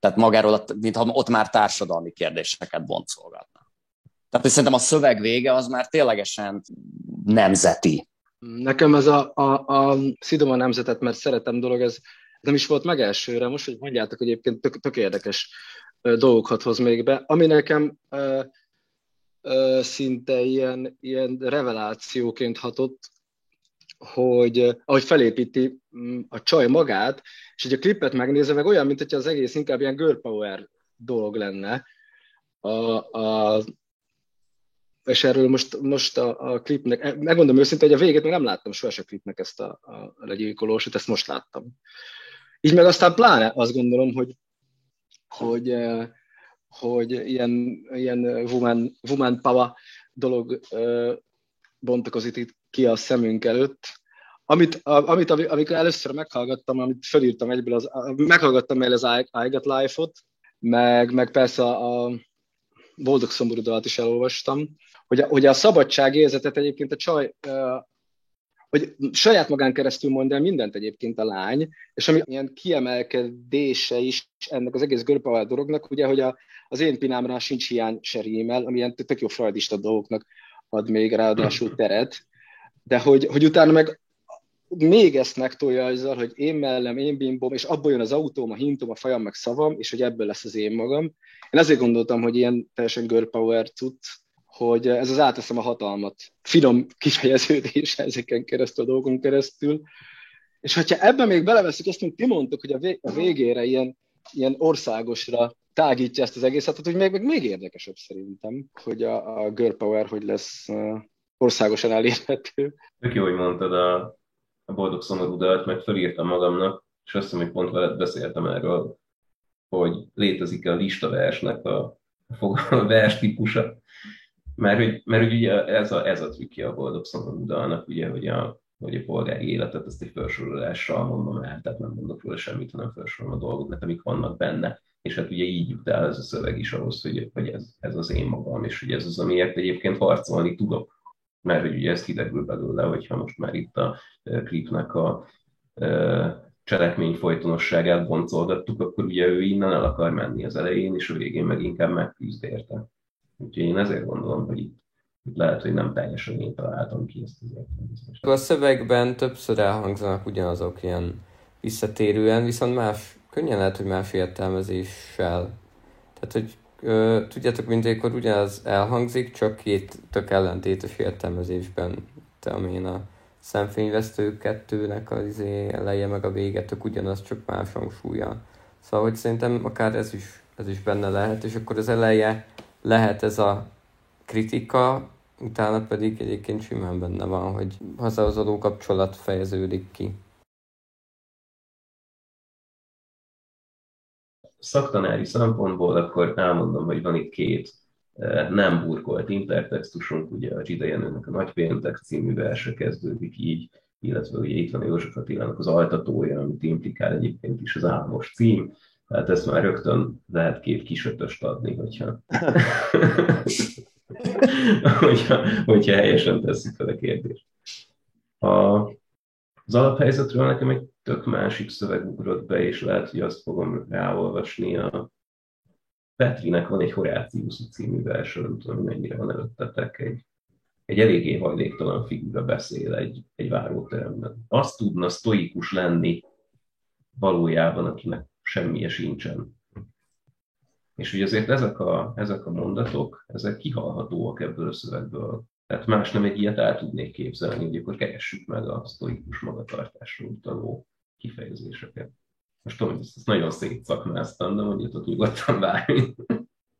Tehát magáról, mintha ott már társadalmi kérdéseket boncolgatna. Tehát szerintem a szöveg vége az már ténylegesen nemzeti. Nekem ez a, a, a szidom a nemzetet, mert szeretem dolog, ez nem is volt meg elsőre, most, hogy mondjátok, hogy egyébként tök, tök érdekes dolgokat hoz még be, ami nekem ö, ö, szinte ilyen, ilyen revelációként hatott, hogy ahogy felépíti mm, a csaj magát, és hogy a klipet megnézve, meg olyan, mint hogy az egész inkább ilyen girl power dolog lenne. A, a, és erről most, most a, a klipnek, megmondom őszintén, hogy a végét még nem láttam sohasem a klipnek ezt a, a legyilkolósot, ezt most láttam. Így meg aztán pláne azt gondolom, hogy, hogy, eh, hogy ilyen, ilyen woman, woman power dolog eh, bontakozik ki a szemünk előtt, amit, amit, amikor először meghallgattam, amit felírtam egyből, az, meghallgattam el az I, I Got Life-ot, meg, meg persze a, a Boldog Szomorú dalat is elolvastam, hogy a, hogy a szabadságérzetet egyébként a csaj, hogy saját magán keresztül mond el mindent egyébként a lány, és ami ilyen kiemelkedése is ennek az egész görpavál dolognak, ugye, hogy a, az én pinámra sincs hiány se rímel, ami ilyen tök jó freudista dolgoknak ad még ráadásul teret, de hogy, hogy utána meg még ezt megtolja azzal, hogy én mellem, én bimbom, és abból jön az autóm, a hintom, a fajam, meg szavam, és hogy ebből lesz az én magam. Én azért gondoltam, hogy ilyen teljesen girl power cucc, hogy ez az áteszem a hatalmat, finom kifejeződés ezeken keresztül, a dolgon keresztül. És hogyha ebben még beleveszik azt, amit ti mondtok, hogy a, vég, a végére ilyen, ilyen országosra tágítja ezt az egészet, hogy még, még, még érdekesebb szerintem, hogy a, a girl power hogy lesz országosan elérhető. Tök jó, hogy mondtad a, a boldog szomorú dalt, meg felírtam magamnak, és azt hiszem, hogy pont veled beszéltem erről, hogy létezik a listaversnek a, a vers típusa, mert hogy, mert hogy ugye ez a, ez a trükkje a boldog szomorú dalnak, ugye, hogy a, hogy a polgári életet ezt egy felsorolással mondom el, tehát nem mondok róla semmit, hanem felsorolom a dolgokat, amik vannak benne. És hát ugye így jut el ez a szöveg is ahhoz, hogy, hogy ez, ez az én magam, és hogy ez az, amiért egyébként harcolni tudok. Mert hogy ugye ez kiderül belőle, hogyha most már itt a klipnek a cselekmény folytonosságát boncolgattuk, akkor ugye ő innen el akar menni az elején, és a végén meg inkább megküzd érte. Úgyhogy én ezért gondolom, hogy itt, lehet, hogy nem teljesen én találtam ki ezt az értelmezést. A szövegben többször elhangzanak ugyanazok ilyen visszatérően, viszont más, könnyen lehet, hogy más értelmezéssel. Tehát, hogy ö, tudjátok, amikor ugyanaz elhangzik, csak két tök ellentétes értelmezésben, te, amilyen a szemfényvesztő kettőnek az izé eleje meg a vége tök ugyanaz, csak más hangsúlya. Szóval, hogy szerintem akár ez is, ez is benne lehet, és akkor az eleje lehet ez a kritika, utána pedig egyébként simán benne van, hogy hazahozadó kapcsolat fejeződik ki. Szaktanári szempontból akkor elmondom, hogy van itt két eh, nem burkolt intertextusunk, ugye a Zsida Jenőnek a Nagypéntek című verse kezdődik így, illetve ugye itt van József Attilának az altatója, amit implikál egyébként is az álmos cím, tehát ezt már rögtön lehet két kisötöst adni, hogyha, hogyha, hogyha helyesen tesszük fel a kérdést. A, az alaphelyzetről nekem egy tök másik szöveg ugrott be, és lehet, hogy azt fogom ráolvasni. A Petrinek van egy Horácius című verse, nem tudom, mennyire van előttetek, egy, egy eléggé hajléktalan figura beszél egy, egy váróteremben. Azt tudna sztoikus lenni valójában, akinek semmije sincsen. És hogy azért ezek a, ezek a mondatok, ezek kihalhatóak ebből a szövegből. Tehát más nem egy ilyet el tudnék képzelni, hogy akkor keressük meg a sztoikus magatartásról utaló kifejezéseket. Most tudom, hogy ezt nagyon szétszakmáztam, de mondjatok nyugodtan bármi.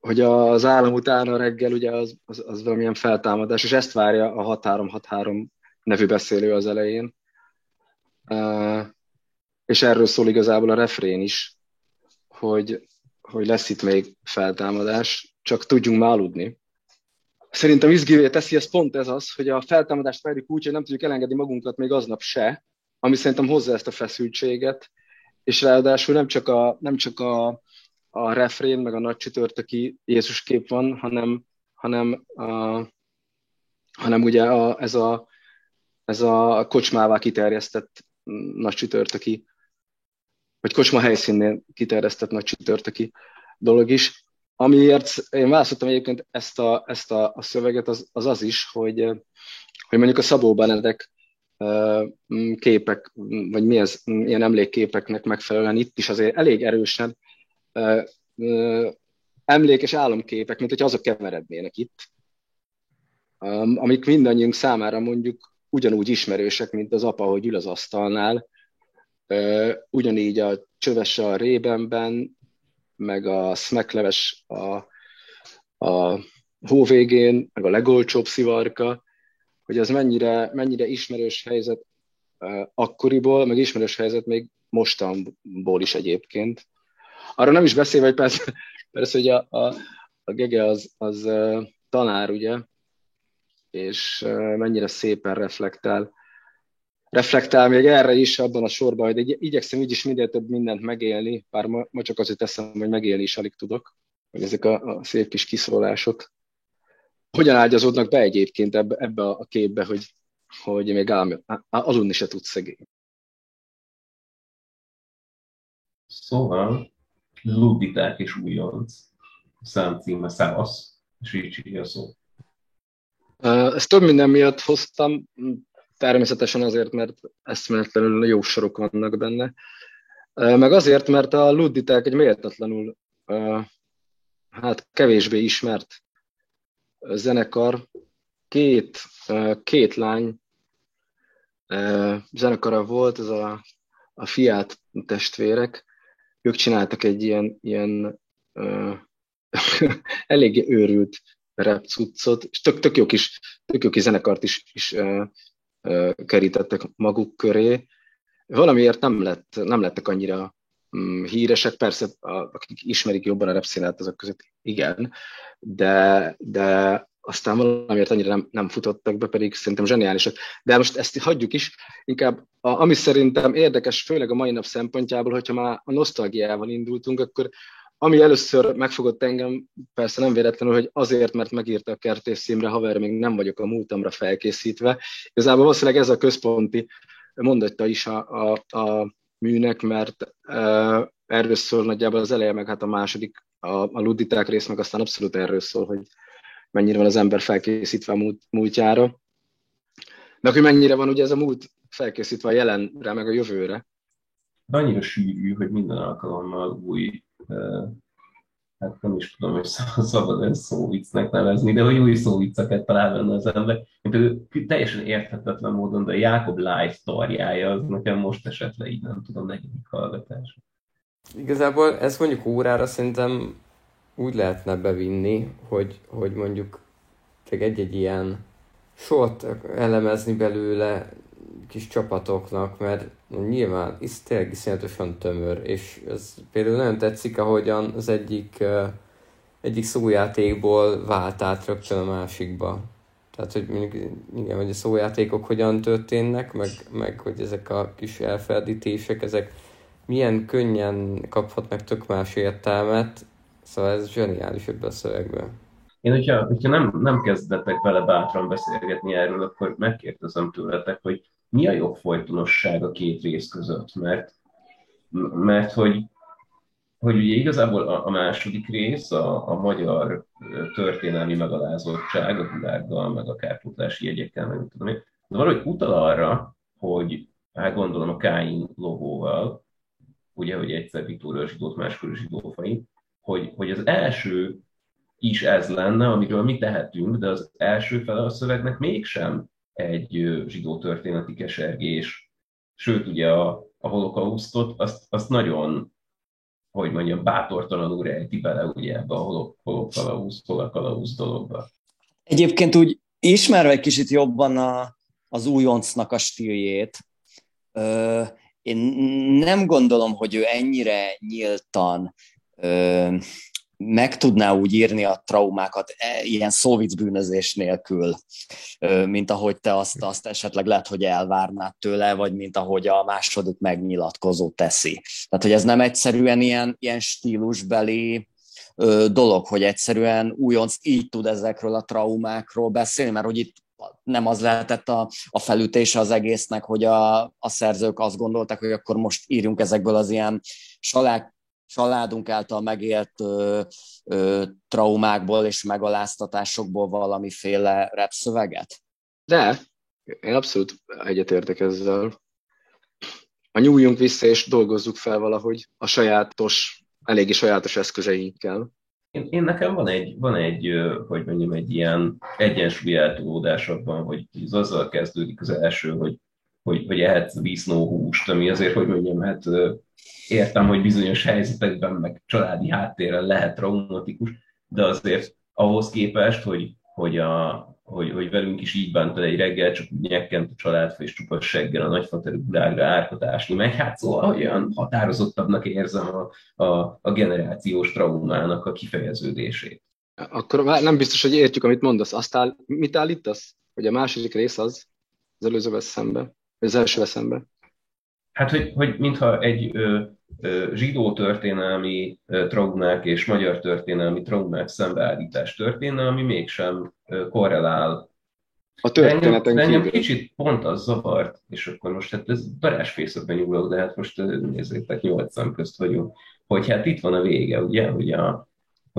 hogy az állam utána reggel ugye az, az, az valamilyen feltámadás, és ezt várja a Határom Határom nevű beszélő az elején. Uh, és erről szól igazából a refrén is, hogy, hogy lesz itt még feltámadás, csak tudjunk már aludni. Szerintem izgivé teszi ez pont ez az, hogy a feltámadást várjuk úgy, hogy nem tudjuk elengedni magunkat még aznap se, ami szerintem hozza ezt a feszültséget, és ráadásul nem csak a, nem csak a, a refrén, meg a nagy csütörtöki Jézus kép van, hanem, hanem, a, hanem ugye a, ez, a, ez a kocsmává kiterjesztett nagy csütörtöki, vagy kocsma helyszínnél kiterjesztett nagy csütörtöki dolog is. Amiért én választottam egyébként ezt a, ezt a, a szöveget, az, az az is, hogy, hogy mondjuk a Szabó Benedek képek, vagy mi ez, ilyen emlékképeknek megfelelően itt is azért elég erősen emlék és álomképek, mint hogy azok keverednének itt, amik mindannyiunk számára mondjuk ugyanúgy ismerősek, mint az apa, hogy ül az asztalnál, ugyanígy a csöves a rébenben, meg a smekleves a, a hóvégén, meg a legolcsóbb szivarka, hogy az mennyire, mennyire ismerős helyzet akkoriból, meg ismerős helyzet még mostanból is egyébként. Arra nem is beszélve, hogy persze, persze hogy a, a, a Gege az, az tanár, ugye, és mennyire szépen reflektál. Reflektál még erre is abban a sorban, hogy igyekszem így is minél több mindent megélni, bár ma, ma csak azért teszem, hogy megélni is alig tudok, hogy ezek a, a szép kis kiszólások. Hogyan ágyazódnak be egyébként ebbe, ebbe a képbe, hogy, hogy még állam, aludni se tudsz szegény? Szóval, Luditák és újonc számcíme Szávasz, és így a szó. Ezt több minden miatt hoztam, természetesen azért, mert eszméletlenül jó sorok vannak benne, meg azért, mert a Ludditák egy méltatlanul hát kevésbé ismert zenekar, két, két lány zenekara volt, ez a, a Fiat testvérek, ők csináltak egy ilyen, ilyen eléggé őrült rap cuccot, és tök, tök, jó kis, tök jó kis zenekart is, is kerítettek maguk köré. Valamiért nem, lett, nem lettek annyira um, híresek, persze akik ismerik jobban a rap színát, azok között igen, de, de aztán valamiért annyira nem, nem futottak be, pedig szerintem zseniálisak. De most ezt hagyjuk is, inkább a, ami szerintem érdekes, főleg a mai nap szempontjából, hogyha már a nosztalgiával indultunk, akkor ami először megfogott engem, persze nem véletlenül, hogy azért, mert megírta a kertész címre, haver, még nem vagyok a múltamra felkészítve. Igazából valószínűleg ez a központi mondatta is a, a, a műnek, mert e, erről szól nagyjából az eleje, meg hát a második, a, a luditák rész, meg aztán abszolút erről szól, hogy mennyire van az ember felkészítve a múlt, múltjára. De hogy mennyire van ugye ez a múlt felkészítve a jelenre, meg a jövőre. De annyira sűrű, hogy minden alkalommal új hát nem is tudom, hogy szabad ezt szóviccnek nevezni, de hogy új szóvicceket talál benne az ember. Én például teljesen érthetetlen módon, de Jákob live sztoriája az nekem most esett le, így nem tudom, negyedik hallgatás. Igazából ez mondjuk órára szerintem úgy lehetne bevinni, hogy, hogy mondjuk egy-egy ilyen sort elemezni belőle, kis csapatoknak, mert nyilván ez tényleg iszonyatosan tömör, és ez például nagyon tetszik, ahogyan az egyik, egyik szójátékból vált át rögtön a másikba. Tehát, hogy mondjuk, igen, hogy a szójátékok hogyan történnek, meg, meg hogy ezek a kis elferdítések, ezek milyen könnyen kaphatnak tök más értelmet, szóval ez zseniális ebben a szövegben. Én, hogyha, hogyha nem, nem kezdetek vele bátran beszélgetni erről, akkor megkérdezem tőletek, hogy mi a jobb folytonosság a két rész között? Mert, mert hogy, hogy ugye igazából a, a második rész, a, a magyar történelmi megalázottság, a világgal, meg a kárpótlási jegyekkel, meg tudom én, de valahogy utal arra, hogy hát gondolom a Káin logóval, ugye, hogy egyszer Viktória a zsidót, máskor zsidófai, hogy, hogy az első is ez lenne, amiről mi tehetünk, de az első fele a szövegnek mégsem egy zsidó történeti kesergés. Sőt, ugye a, a holokausztot azt, azt nagyon hogy mondjam, bátortalanul rejti bele ugye ebbe a holok, holok kalauz, holok kalauz dologba. Egyébként úgy ismerve egy kicsit jobban a, az újoncnak a stíljét, ö, én nem gondolom, hogy ő ennyire nyíltan ö, meg tudná úgy írni a traumákat e, ilyen szóvic bűnözés nélkül, mint ahogy te azt, azt esetleg lehet, hogy elvárnád tőle, vagy mint ahogy a második megnyilatkozó teszi. Tehát, hogy ez nem egyszerűen ilyen, ilyen stílusbeli dolog, hogy egyszerűen újonc így tud ezekről a traumákról beszélni, mert hogy itt nem az lehetett a, a felütése az egésznek, hogy a, a szerzők azt gondolták, hogy akkor most írjunk ezekből az ilyen salák családunk által megélt ö, ö, traumákból és megaláztatásokból valamiféle repszöveget? De, én abszolút egyetértek ezzel. A nyúljunk vissza és dolgozzuk fel valahogy a sajátos, eléggé sajátos eszközeinkkel. Én, én nekem van egy, van egy, hogy mondjam, egy ilyen egyensúly eltolódás abban, hogy az azzal kezdődik az első, hogy, hogy, hogy ehetsz disznóhúst, ami azért, hogy mondjam, hát értem, hogy bizonyos helyzetekben, meg családi háttérrel lehet traumatikus, de azért ahhoz képest, hogy, hogy, a, hogy, hogy velünk is így bántad egy reggel, csak úgy nyekkent a családfa és csupasz seggel a nagyfaterű gulágra árkatásni, meg hát szóval olyan határozottabbnak érzem a, a, a generációs traumának a kifejeződését. Akkor nem biztos, hogy értjük, amit mondasz. Aztán mit állítasz? Hogy a második rész az, az előzővel szembe, vagy az elsővel szembe? Hát, hogy, hogy mintha egy ö, ö, zsidó történelmi ö, traumák és magyar történelmi traumák szembeállítás történne, ami mégsem ö, korrelál. A történeten engem, engem kicsit pont az zavart, és akkor most hát ez darásfészekben nyúlok, de hát most nézzétek, nyolc szem közt vagyunk, hogy hát itt van a vége, ugye, hogy, a,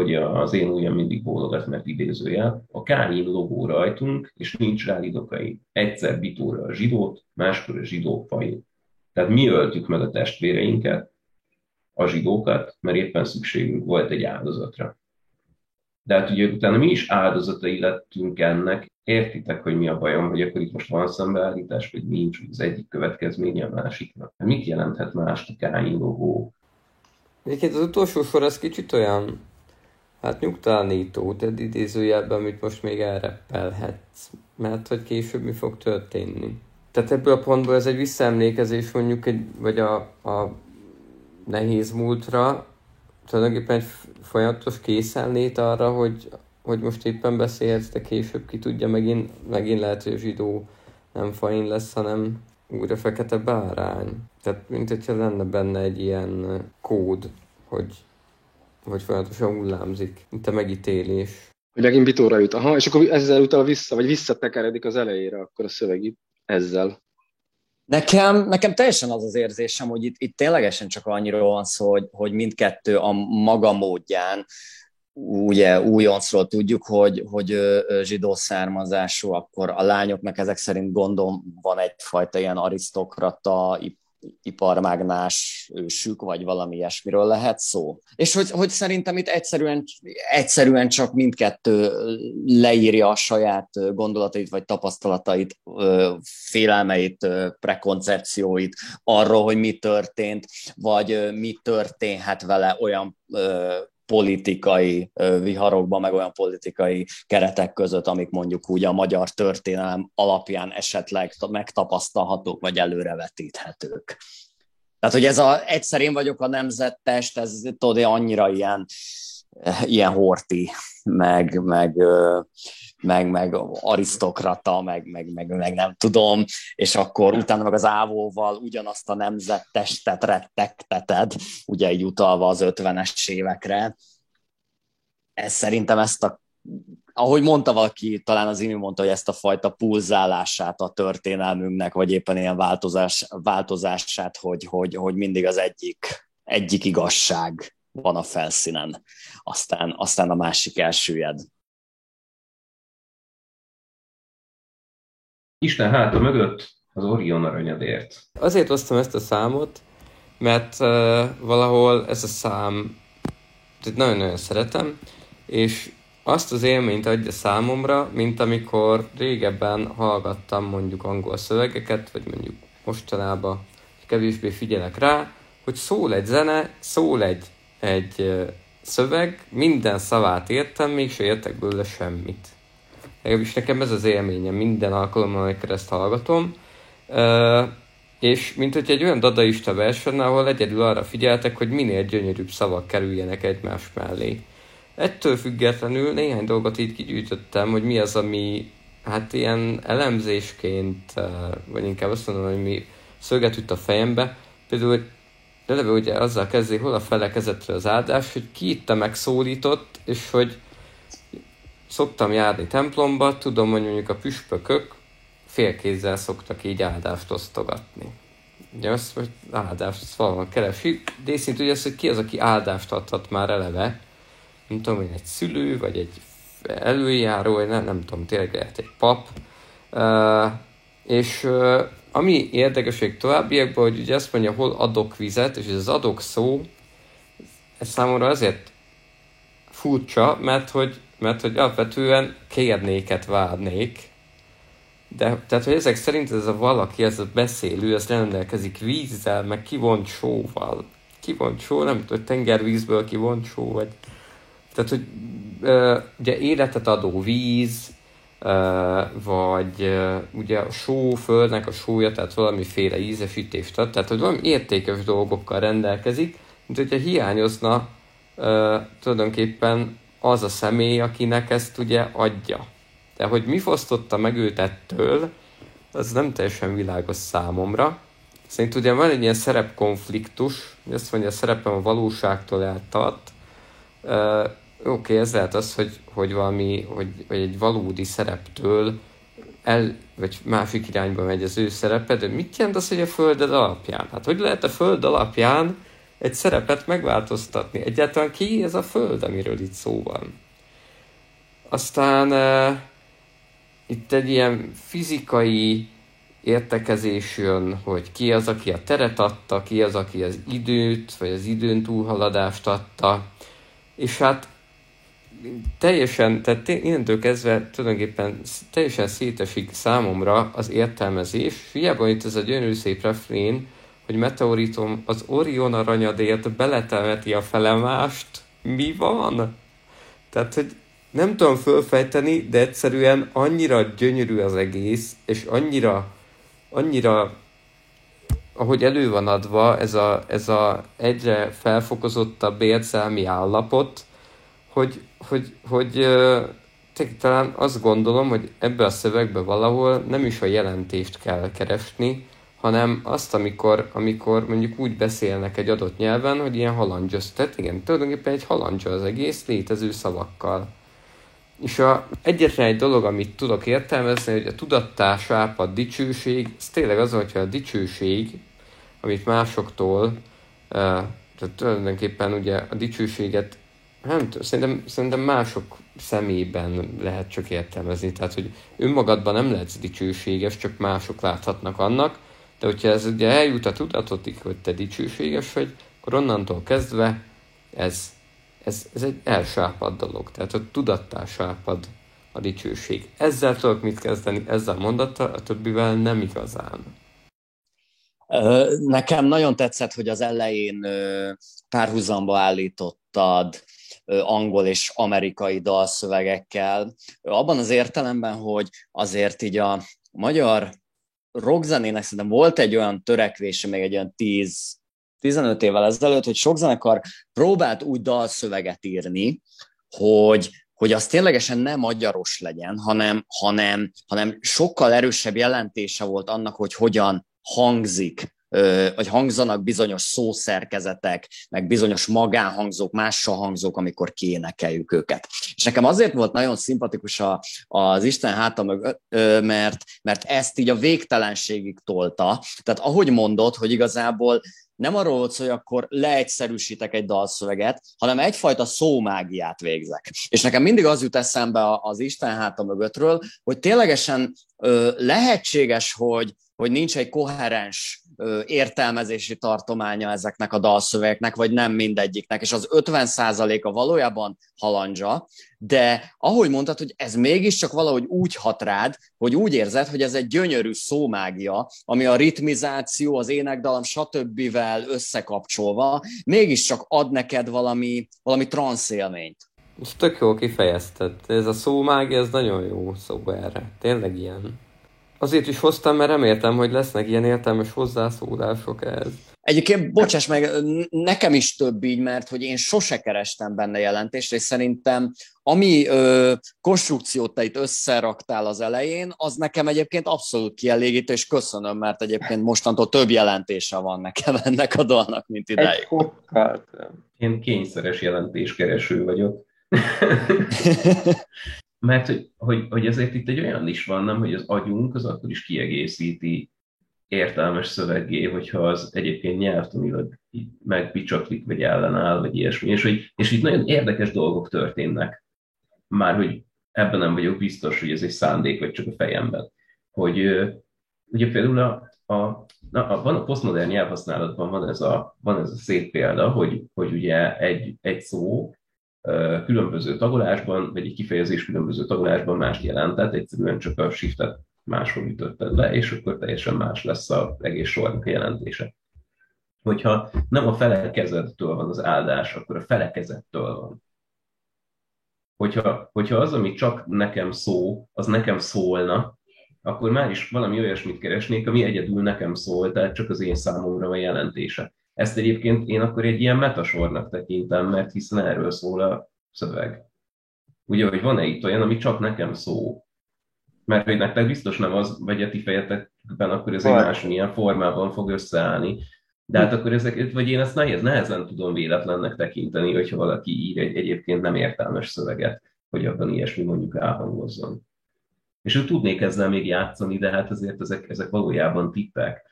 hogy az én ujjam mindig bólogat, mert idézőjel, a Káin logó rajtunk, és nincs rá lidokai. Egyszer bitóra a zsidót, máskor a zsidó fajét tehát mi öltük meg a testvéreinket, a zsidókat, mert éppen szükségünk volt egy áldozatra. De hát ugye utána mi is áldozatai lettünk ennek, értitek, hogy mi a bajom, hogy akkor itt most van szembeállítás, vagy nincs, hogy az egyik következménye a másiknak. Mit jelenthet más a Káin logó? Egyébként az utolsó sor az kicsit olyan, hát nyugtalanító, tehát idézőjelben, amit most még elreppelhetsz, mert hogy később mi fog történni. Tehát ebből a pontból ez egy visszaemlékezés mondjuk, egy, vagy a, a nehéz múltra, tulajdonképpen egy folyamatos készenlét arra, hogy, hogy most éppen beszélhetsz, de később ki tudja, megint, megint lehet, hogy a zsidó nem fain lesz, hanem újra fekete bárány. Tehát, mint hogyha lenne benne egy ilyen kód, hogy, hogy folyamatosan hullámzik, mint a megítélés. Hogy megint bitóra jut. Aha, és akkor ezzel utal vissza, vagy visszatekeredik az elejére, akkor a szöveg itt ezzel? Nekem, nekem teljesen az az érzésem, hogy itt, itt ténylegesen csak annyira van szó, hogy, hogy mindkettő a maga módján, ugye újoncról tudjuk, hogy, hogy zsidó származású, akkor a lányoknak ezek szerint gondom van egyfajta ilyen arisztokrata, iparmágnás ősük, vagy valami ilyesmiről lehet szó. És hogy, hogy szerintem itt egyszerűen, egyszerűen csak mindkettő leírja a saját gondolatait, vagy tapasztalatait, félelmeit, prekoncepcióit arról, hogy mi történt, vagy mi történhet vele olyan politikai viharokban, meg olyan politikai keretek között, amik mondjuk úgy a magyar történelem alapján esetleg megtapasztalhatók, vagy előrevetíthetők. Tehát, hogy ez a egyszer én vagyok a nemzettest, ez tudod, annyira ilyen, ilyen horti, meg, meg, meg, meg arisztokrata, meg, meg, meg, meg nem tudom, és akkor utána meg az ávóval ugyanazt a nemzettestet rettegteted, ugye így utalva az 50-es évekre. Ez szerintem ezt a ahogy mondta valaki, talán az Imi mondta, hogy ezt a fajta pulzálását a történelmünknek, vagy éppen ilyen változás, változását, hogy, hogy, hogy mindig az egyik, egyik igazság van a felszínen, aztán, aztán a másik elsüllyed. Isten háta mögött az Orion aranyadért. Azért hoztam ezt a számot, mert uh, valahol ez a szám nagyon-nagyon szeretem, és azt az élményt adja számomra, mint amikor régebben hallgattam mondjuk angol szövegeket, vagy mondjuk mostanában kevésbé figyelek rá, hogy szól egy zene, szól egy egy szöveg, minden szavát értem, mégse értek belőle semmit. Legalábbis nekem ez az élményem minden alkalommal, amikor ezt hallgatom. És mint hogy egy olyan dadaista versen, ahol egyedül arra figyeltek, hogy minél gyönyörűbb szavak kerüljenek egymás mellé. Ettől függetlenül néhány dolgot így kigyűjtöttem, hogy mi az, ami hát ilyen elemzésként, vagy inkább azt mondom, hogy mi szöget üt a fejembe. Például, eleve ugye azzal kezdi, hol a felekezetre az áldás, hogy ki itt a megszólított, és hogy szoktam járni templomba, tudom, hogy mondjuk a püspökök félkézzel szoktak így áldást osztogatni. Ugye azt, hogy áldást azt valahol keresi, de észint ugye az, hogy ki az, aki áldást adhat már eleve, nem tudom, hogy egy szülő, vagy egy előjáró, vagy nem, nem tudom, tényleg lehet egy pap. Uh, és uh, ami érdekesség továbbiakban, hogy ugye azt mondja, hol adok vizet, és ez az adok szó, ez számomra azért furcsa, mert hogy, mert hogy alapvetően kérnéket várnék, de tehát, hogy ezek szerint ez a valaki, ez a beszélő, ez rendelkezik vízzel, meg kivont sóval. Kivont só, nem tudom, tengervízből kivont só, vagy... Tehát, hogy uh, ugye életet adó víz, uh, vagy uh, ugye a só, földnek a sója, tehát valamiféle ízesítést ad, tehát hogy valami értékes dolgokkal rendelkezik, mint hogyha hiányozna uh, tulajdonképpen az a személy, akinek ezt ugye adja. De hogy mi fosztotta meg őt ettől, az nem teljesen világos számomra. Szerint ugye van egy ilyen szerepkonfliktus, azt mondja, a szerepem a valóságtól eltart. Uh, Oké, okay, ez lehet az, hogy, hogy valami, hogy, hogy egy valódi szereptől el, vagy másik irányba megy az ő szerepe, de mit jelent az, hogy a földed alapján? Hát hogy lehet a föld alapján egy szerepet megváltoztatni? Egyáltalán ki ez a föld, amiről itt szó van? Aztán uh, itt egy ilyen fizikai értekezés jön, hogy ki az, aki a teret adta, ki az, aki az időt, vagy az időn túlhaladást adta, és hát teljesen, tehát innentől kezdve tulajdonképpen teljesen szétesik számomra az értelmezés. Hiába itt ez a gyönyörű szép refrén, hogy meteoritom az Orion aranyadért beletemeti a felemást. Mi van? Tehát, hogy nem tudom fölfejteni, de egyszerűen annyira gyönyörű az egész, és annyira, annyira ahogy elő van adva ez a, ez a egyre felfokozottabb érzelmi állapot, hogy, hogy, hogy hogy talán azt gondolom, hogy ebbe a szövegbe valahol nem is a jelentést kell keresni, hanem azt, amikor, amikor mondjuk úgy beszélnek egy adott nyelven, hogy ilyen halandzsöz. Tehát igen, tulajdonképpen egy halandzsa az egész létező szavakkal. És a egyetlen egy dolog, amit tudok értelmezni, hogy a tudattás, ápad, dicsőség, ez tényleg az, hogyha a dicsőség, amit másoktól, tehát tulajdonképpen ugye a dicsőséget nem tudom, szerintem, szerintem mások szemében lehet csak értelmezni. Tehát, hogy önmagadban nem lehetsz dicsőséges, csak mások láthatnak annak, de hogyha ez ugye eljut a tudatotig, hogy te dicsőséges vagy, akkor onnantól kezdve ez, ez, ez egy elsápad dolog. Tehát a tudattá sápad a dicsőség. Ezzel tudok mit kezdeni, ezzel a mondattal, a többivel nem igazán. Nekem nagyon tetszett, hogy az elején párhuzamba állítottad angol és amerikai dalszövegekkel, abban az értelemben, hogy azért így a magyar rockzenének szerintem volt egy olyan törekvése, még egy olyan 10 15 évvel ezelőtt, hogy sok zenekar próbált úgy dalszöveget írni, hogy, hogy az ténylegesen nem magyaros legyen, hanem, hanem, hanem sokkal erősebb jelentése volt annak, hogy hogyan hangzik vagy hangzanak bizonyos szószerkezetek, meg bizonyos magánhangzók, mással hangzók, amikor kiénekeljük őket. És nekem azért volt nagyon szimpatikus a, az Isten háta mögött, mert, mert ezt így a végtelenségig tolta. Tehát ahogy mondod, hogy igazából nem arról volt hogy akkor leegyszerűsítek egy dalszöveget, hanem egyfajta szómágiát végzek. És nekem mindig az jut eszembe az Isten háta mögöttről, hogy ténylegesen lehetséges, hogy, hogy nincs egy koherens értelmezési tartománya ezeknek a dalszövegeknek, vagy nem mindegyiknek, és az 50% a valójában halandzsa, de ahogy mondtad, hogy ez mégiscsak valahogy úgy hat rád, hogy úgy érzed, hogy ez egy gyönyörű szómágia, ami a ritmizáció, az énekdalam, stb. összekapcsolva, mégiscsak ad neked valami, valami transzélményt. Ez tök jól kifejezted. Ez a szómágia, ez nagyon jó szó erre. Tényleg ilyen. Azért is hoztam, mert reméltem, hogy lesznek ilyen értelmes hozzászólások ehhez. Egyébként, bocsáss meg, nekem is több így, mert hogy én sose kerestem benne jelentést, és szerintem ami ö, konstrukciót te itt összeraktál az elején, az nekem egyébként abszolút kielégítő, és köszönöm, mert egyébként mostantól több jelentése van nekem ennek a dalnak, mint ideig. Én kényszeres jelentéskereső vagyok. Mert hogy, hogy, hogy ezért itt egy olyan is van, nem, hogy az agyunk az akkor is kiegészíti értelmes szöveggé, hogyha az egyébként nyelvtanilag megpicsaklik, vagy ellenáll, vagy ilyesmi. És, hogy, és itt nagyon érdekes dolgok történnek. Már hogy ebben nem vagyok biztos, hogy ez egy szándék, vagy csak a fejemben. Hogy ugye például a, a, na, a, van a posztmodern nyelvhasználatban van ez a, van ez a szép példa, hogy, hogy ugye egy, egy szó különböző tagolásban, vagy egy kifejezés különböző tagolásban mást jelentett, egyszerűen csak a shiftet máshol ütötted le, és akkor teljesen más lesz az egész sornak a jelentése. Hogyha nem a felekezettől van az áldás, akkor a felekezettől van. Hogyha, hogyha az, ami csak nekem szó, az nekem szólna, akkor már is valami olyasmit keresnék, ami egyedül nekem szól, tehát csak az én számomra van jelentése. Ezt egyébként én akkor egy ilyen metasornak tekintem, mert hiszen erről szól a szöveg. Ugye, hogy van-e itt olyan, ami csak nekem szó? Mert hogy nektek biztos nem az, vagy a ti fejetekben akkor ez egy másmilyen formában fog összeállni. De hát akkor ezek, vagy én ezt nehéz, nehezen tudom véletlennek tekinteni, hogyha valaki ír egy egyébként nem értelmes szöveget, hogy abban ilyesmi mondjuk elhangozzon. És ő tudnék ezzel még játszani, de hát azért ezek, ezek valójában tippek.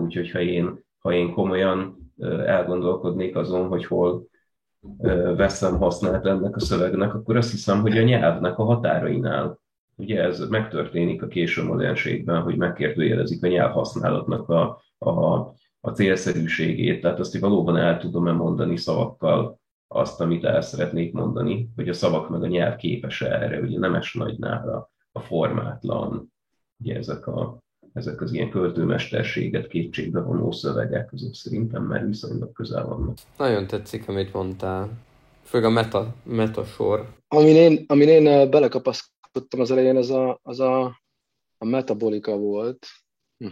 Úgyhogy ha én, ha én komolyan elgondolkodnék azon, hogy hol veszem hasznát ennek a szövegnek, akkor azt hiszem, hogy a nyelvnek a határainál. Ugye ez megtörténik a késő modernségben, hogy megkérdőjelezik a nyelvhasználatnak a, a, a célszerűségét, tehát azt, hogy valóban el tudom-e mondani szavakkal azt, amit el szeretnék mondani, hogy a szavak meg a nyelv képes erre, ugye nemes nagynál a, a formátlan, ugye ezek a ezek az ilyen költőmesterséget kétségbe vonó szövegek, azok szerintem már viszonylag közel vannak. Nagyon tetszik, amit mondtál. Főleg a meta, meta sor. Amin én, amin én belekapaszkodtam az elején, az a, az a, a metabolika volt. Hm.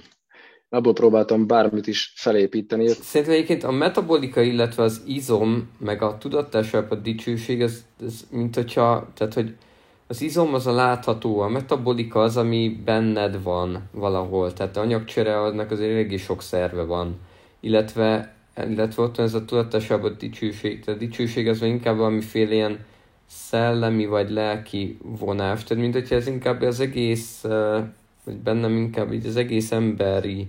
Abból próbáltam bármit is felépíteni. Szerintem egyébként a metabolika, illetve az izom, meg a tudatásabb a dicsőség, ez, ez mint hogyha, tehát hogy az izom az a látható, a metabolika az, ami benned van valahol, tehát a anyagcsere annak azért eléggé sok szerve van, illetve, illetve ott van ez a tudatosabb a dicsőség, tehát a dicsőség az inkább valamiféle ilyen szellemi vagy lelki vonás, tehát mint hogyha ez inkább az egész, vagy bennem inkább így az egész emberi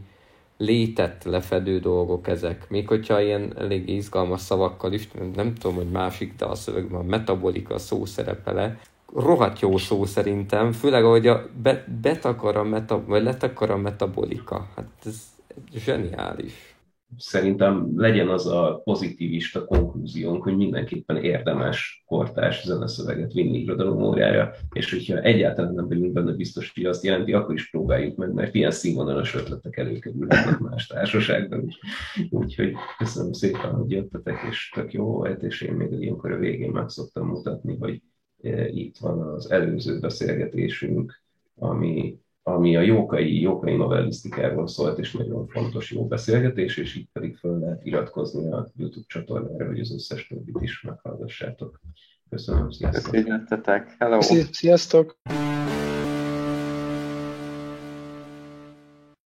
létet lefedő dolgok ezek. Még hogyha ilyen elég izgalmas szavakkal is, nem tudom, hogy másik, de a szövegben a metabolika szó szerepele, rohadt jó szó szerintem, főleg ahogy a be, betakar a meta, vagy letakar a metabolika. Hát ez zseniális. Szerintem legyen az a pozitivista konklúziónk, hogy mindenképpen érdemes kortárs zeneszöveget vinni irodalom órára, és hogyha egyáltalán nem vagyunk benne biztos, hogy azt jelenti, akkor is próbáljuk meg, mert ilyen színvonalas ötletek előkerülhetnek más társaságban is. Úgyhogy köszönöm szépen, hogy jöttetek, és tök jó volt, és én még ilyenkor a végén meg szoktam mutatni, hogy itt van az előző beszélgetésünk, ami, ami a jókai, jókai novellisztikáról szólt, és nagyon fontos jó beszélgetés, és itt pedig föl lehet iratkozni a YouTube csatornára, hogy az összes többit is meghallgassátok. Köszönöm, sziasztok! Köszönöm, Hello! Sziasztok!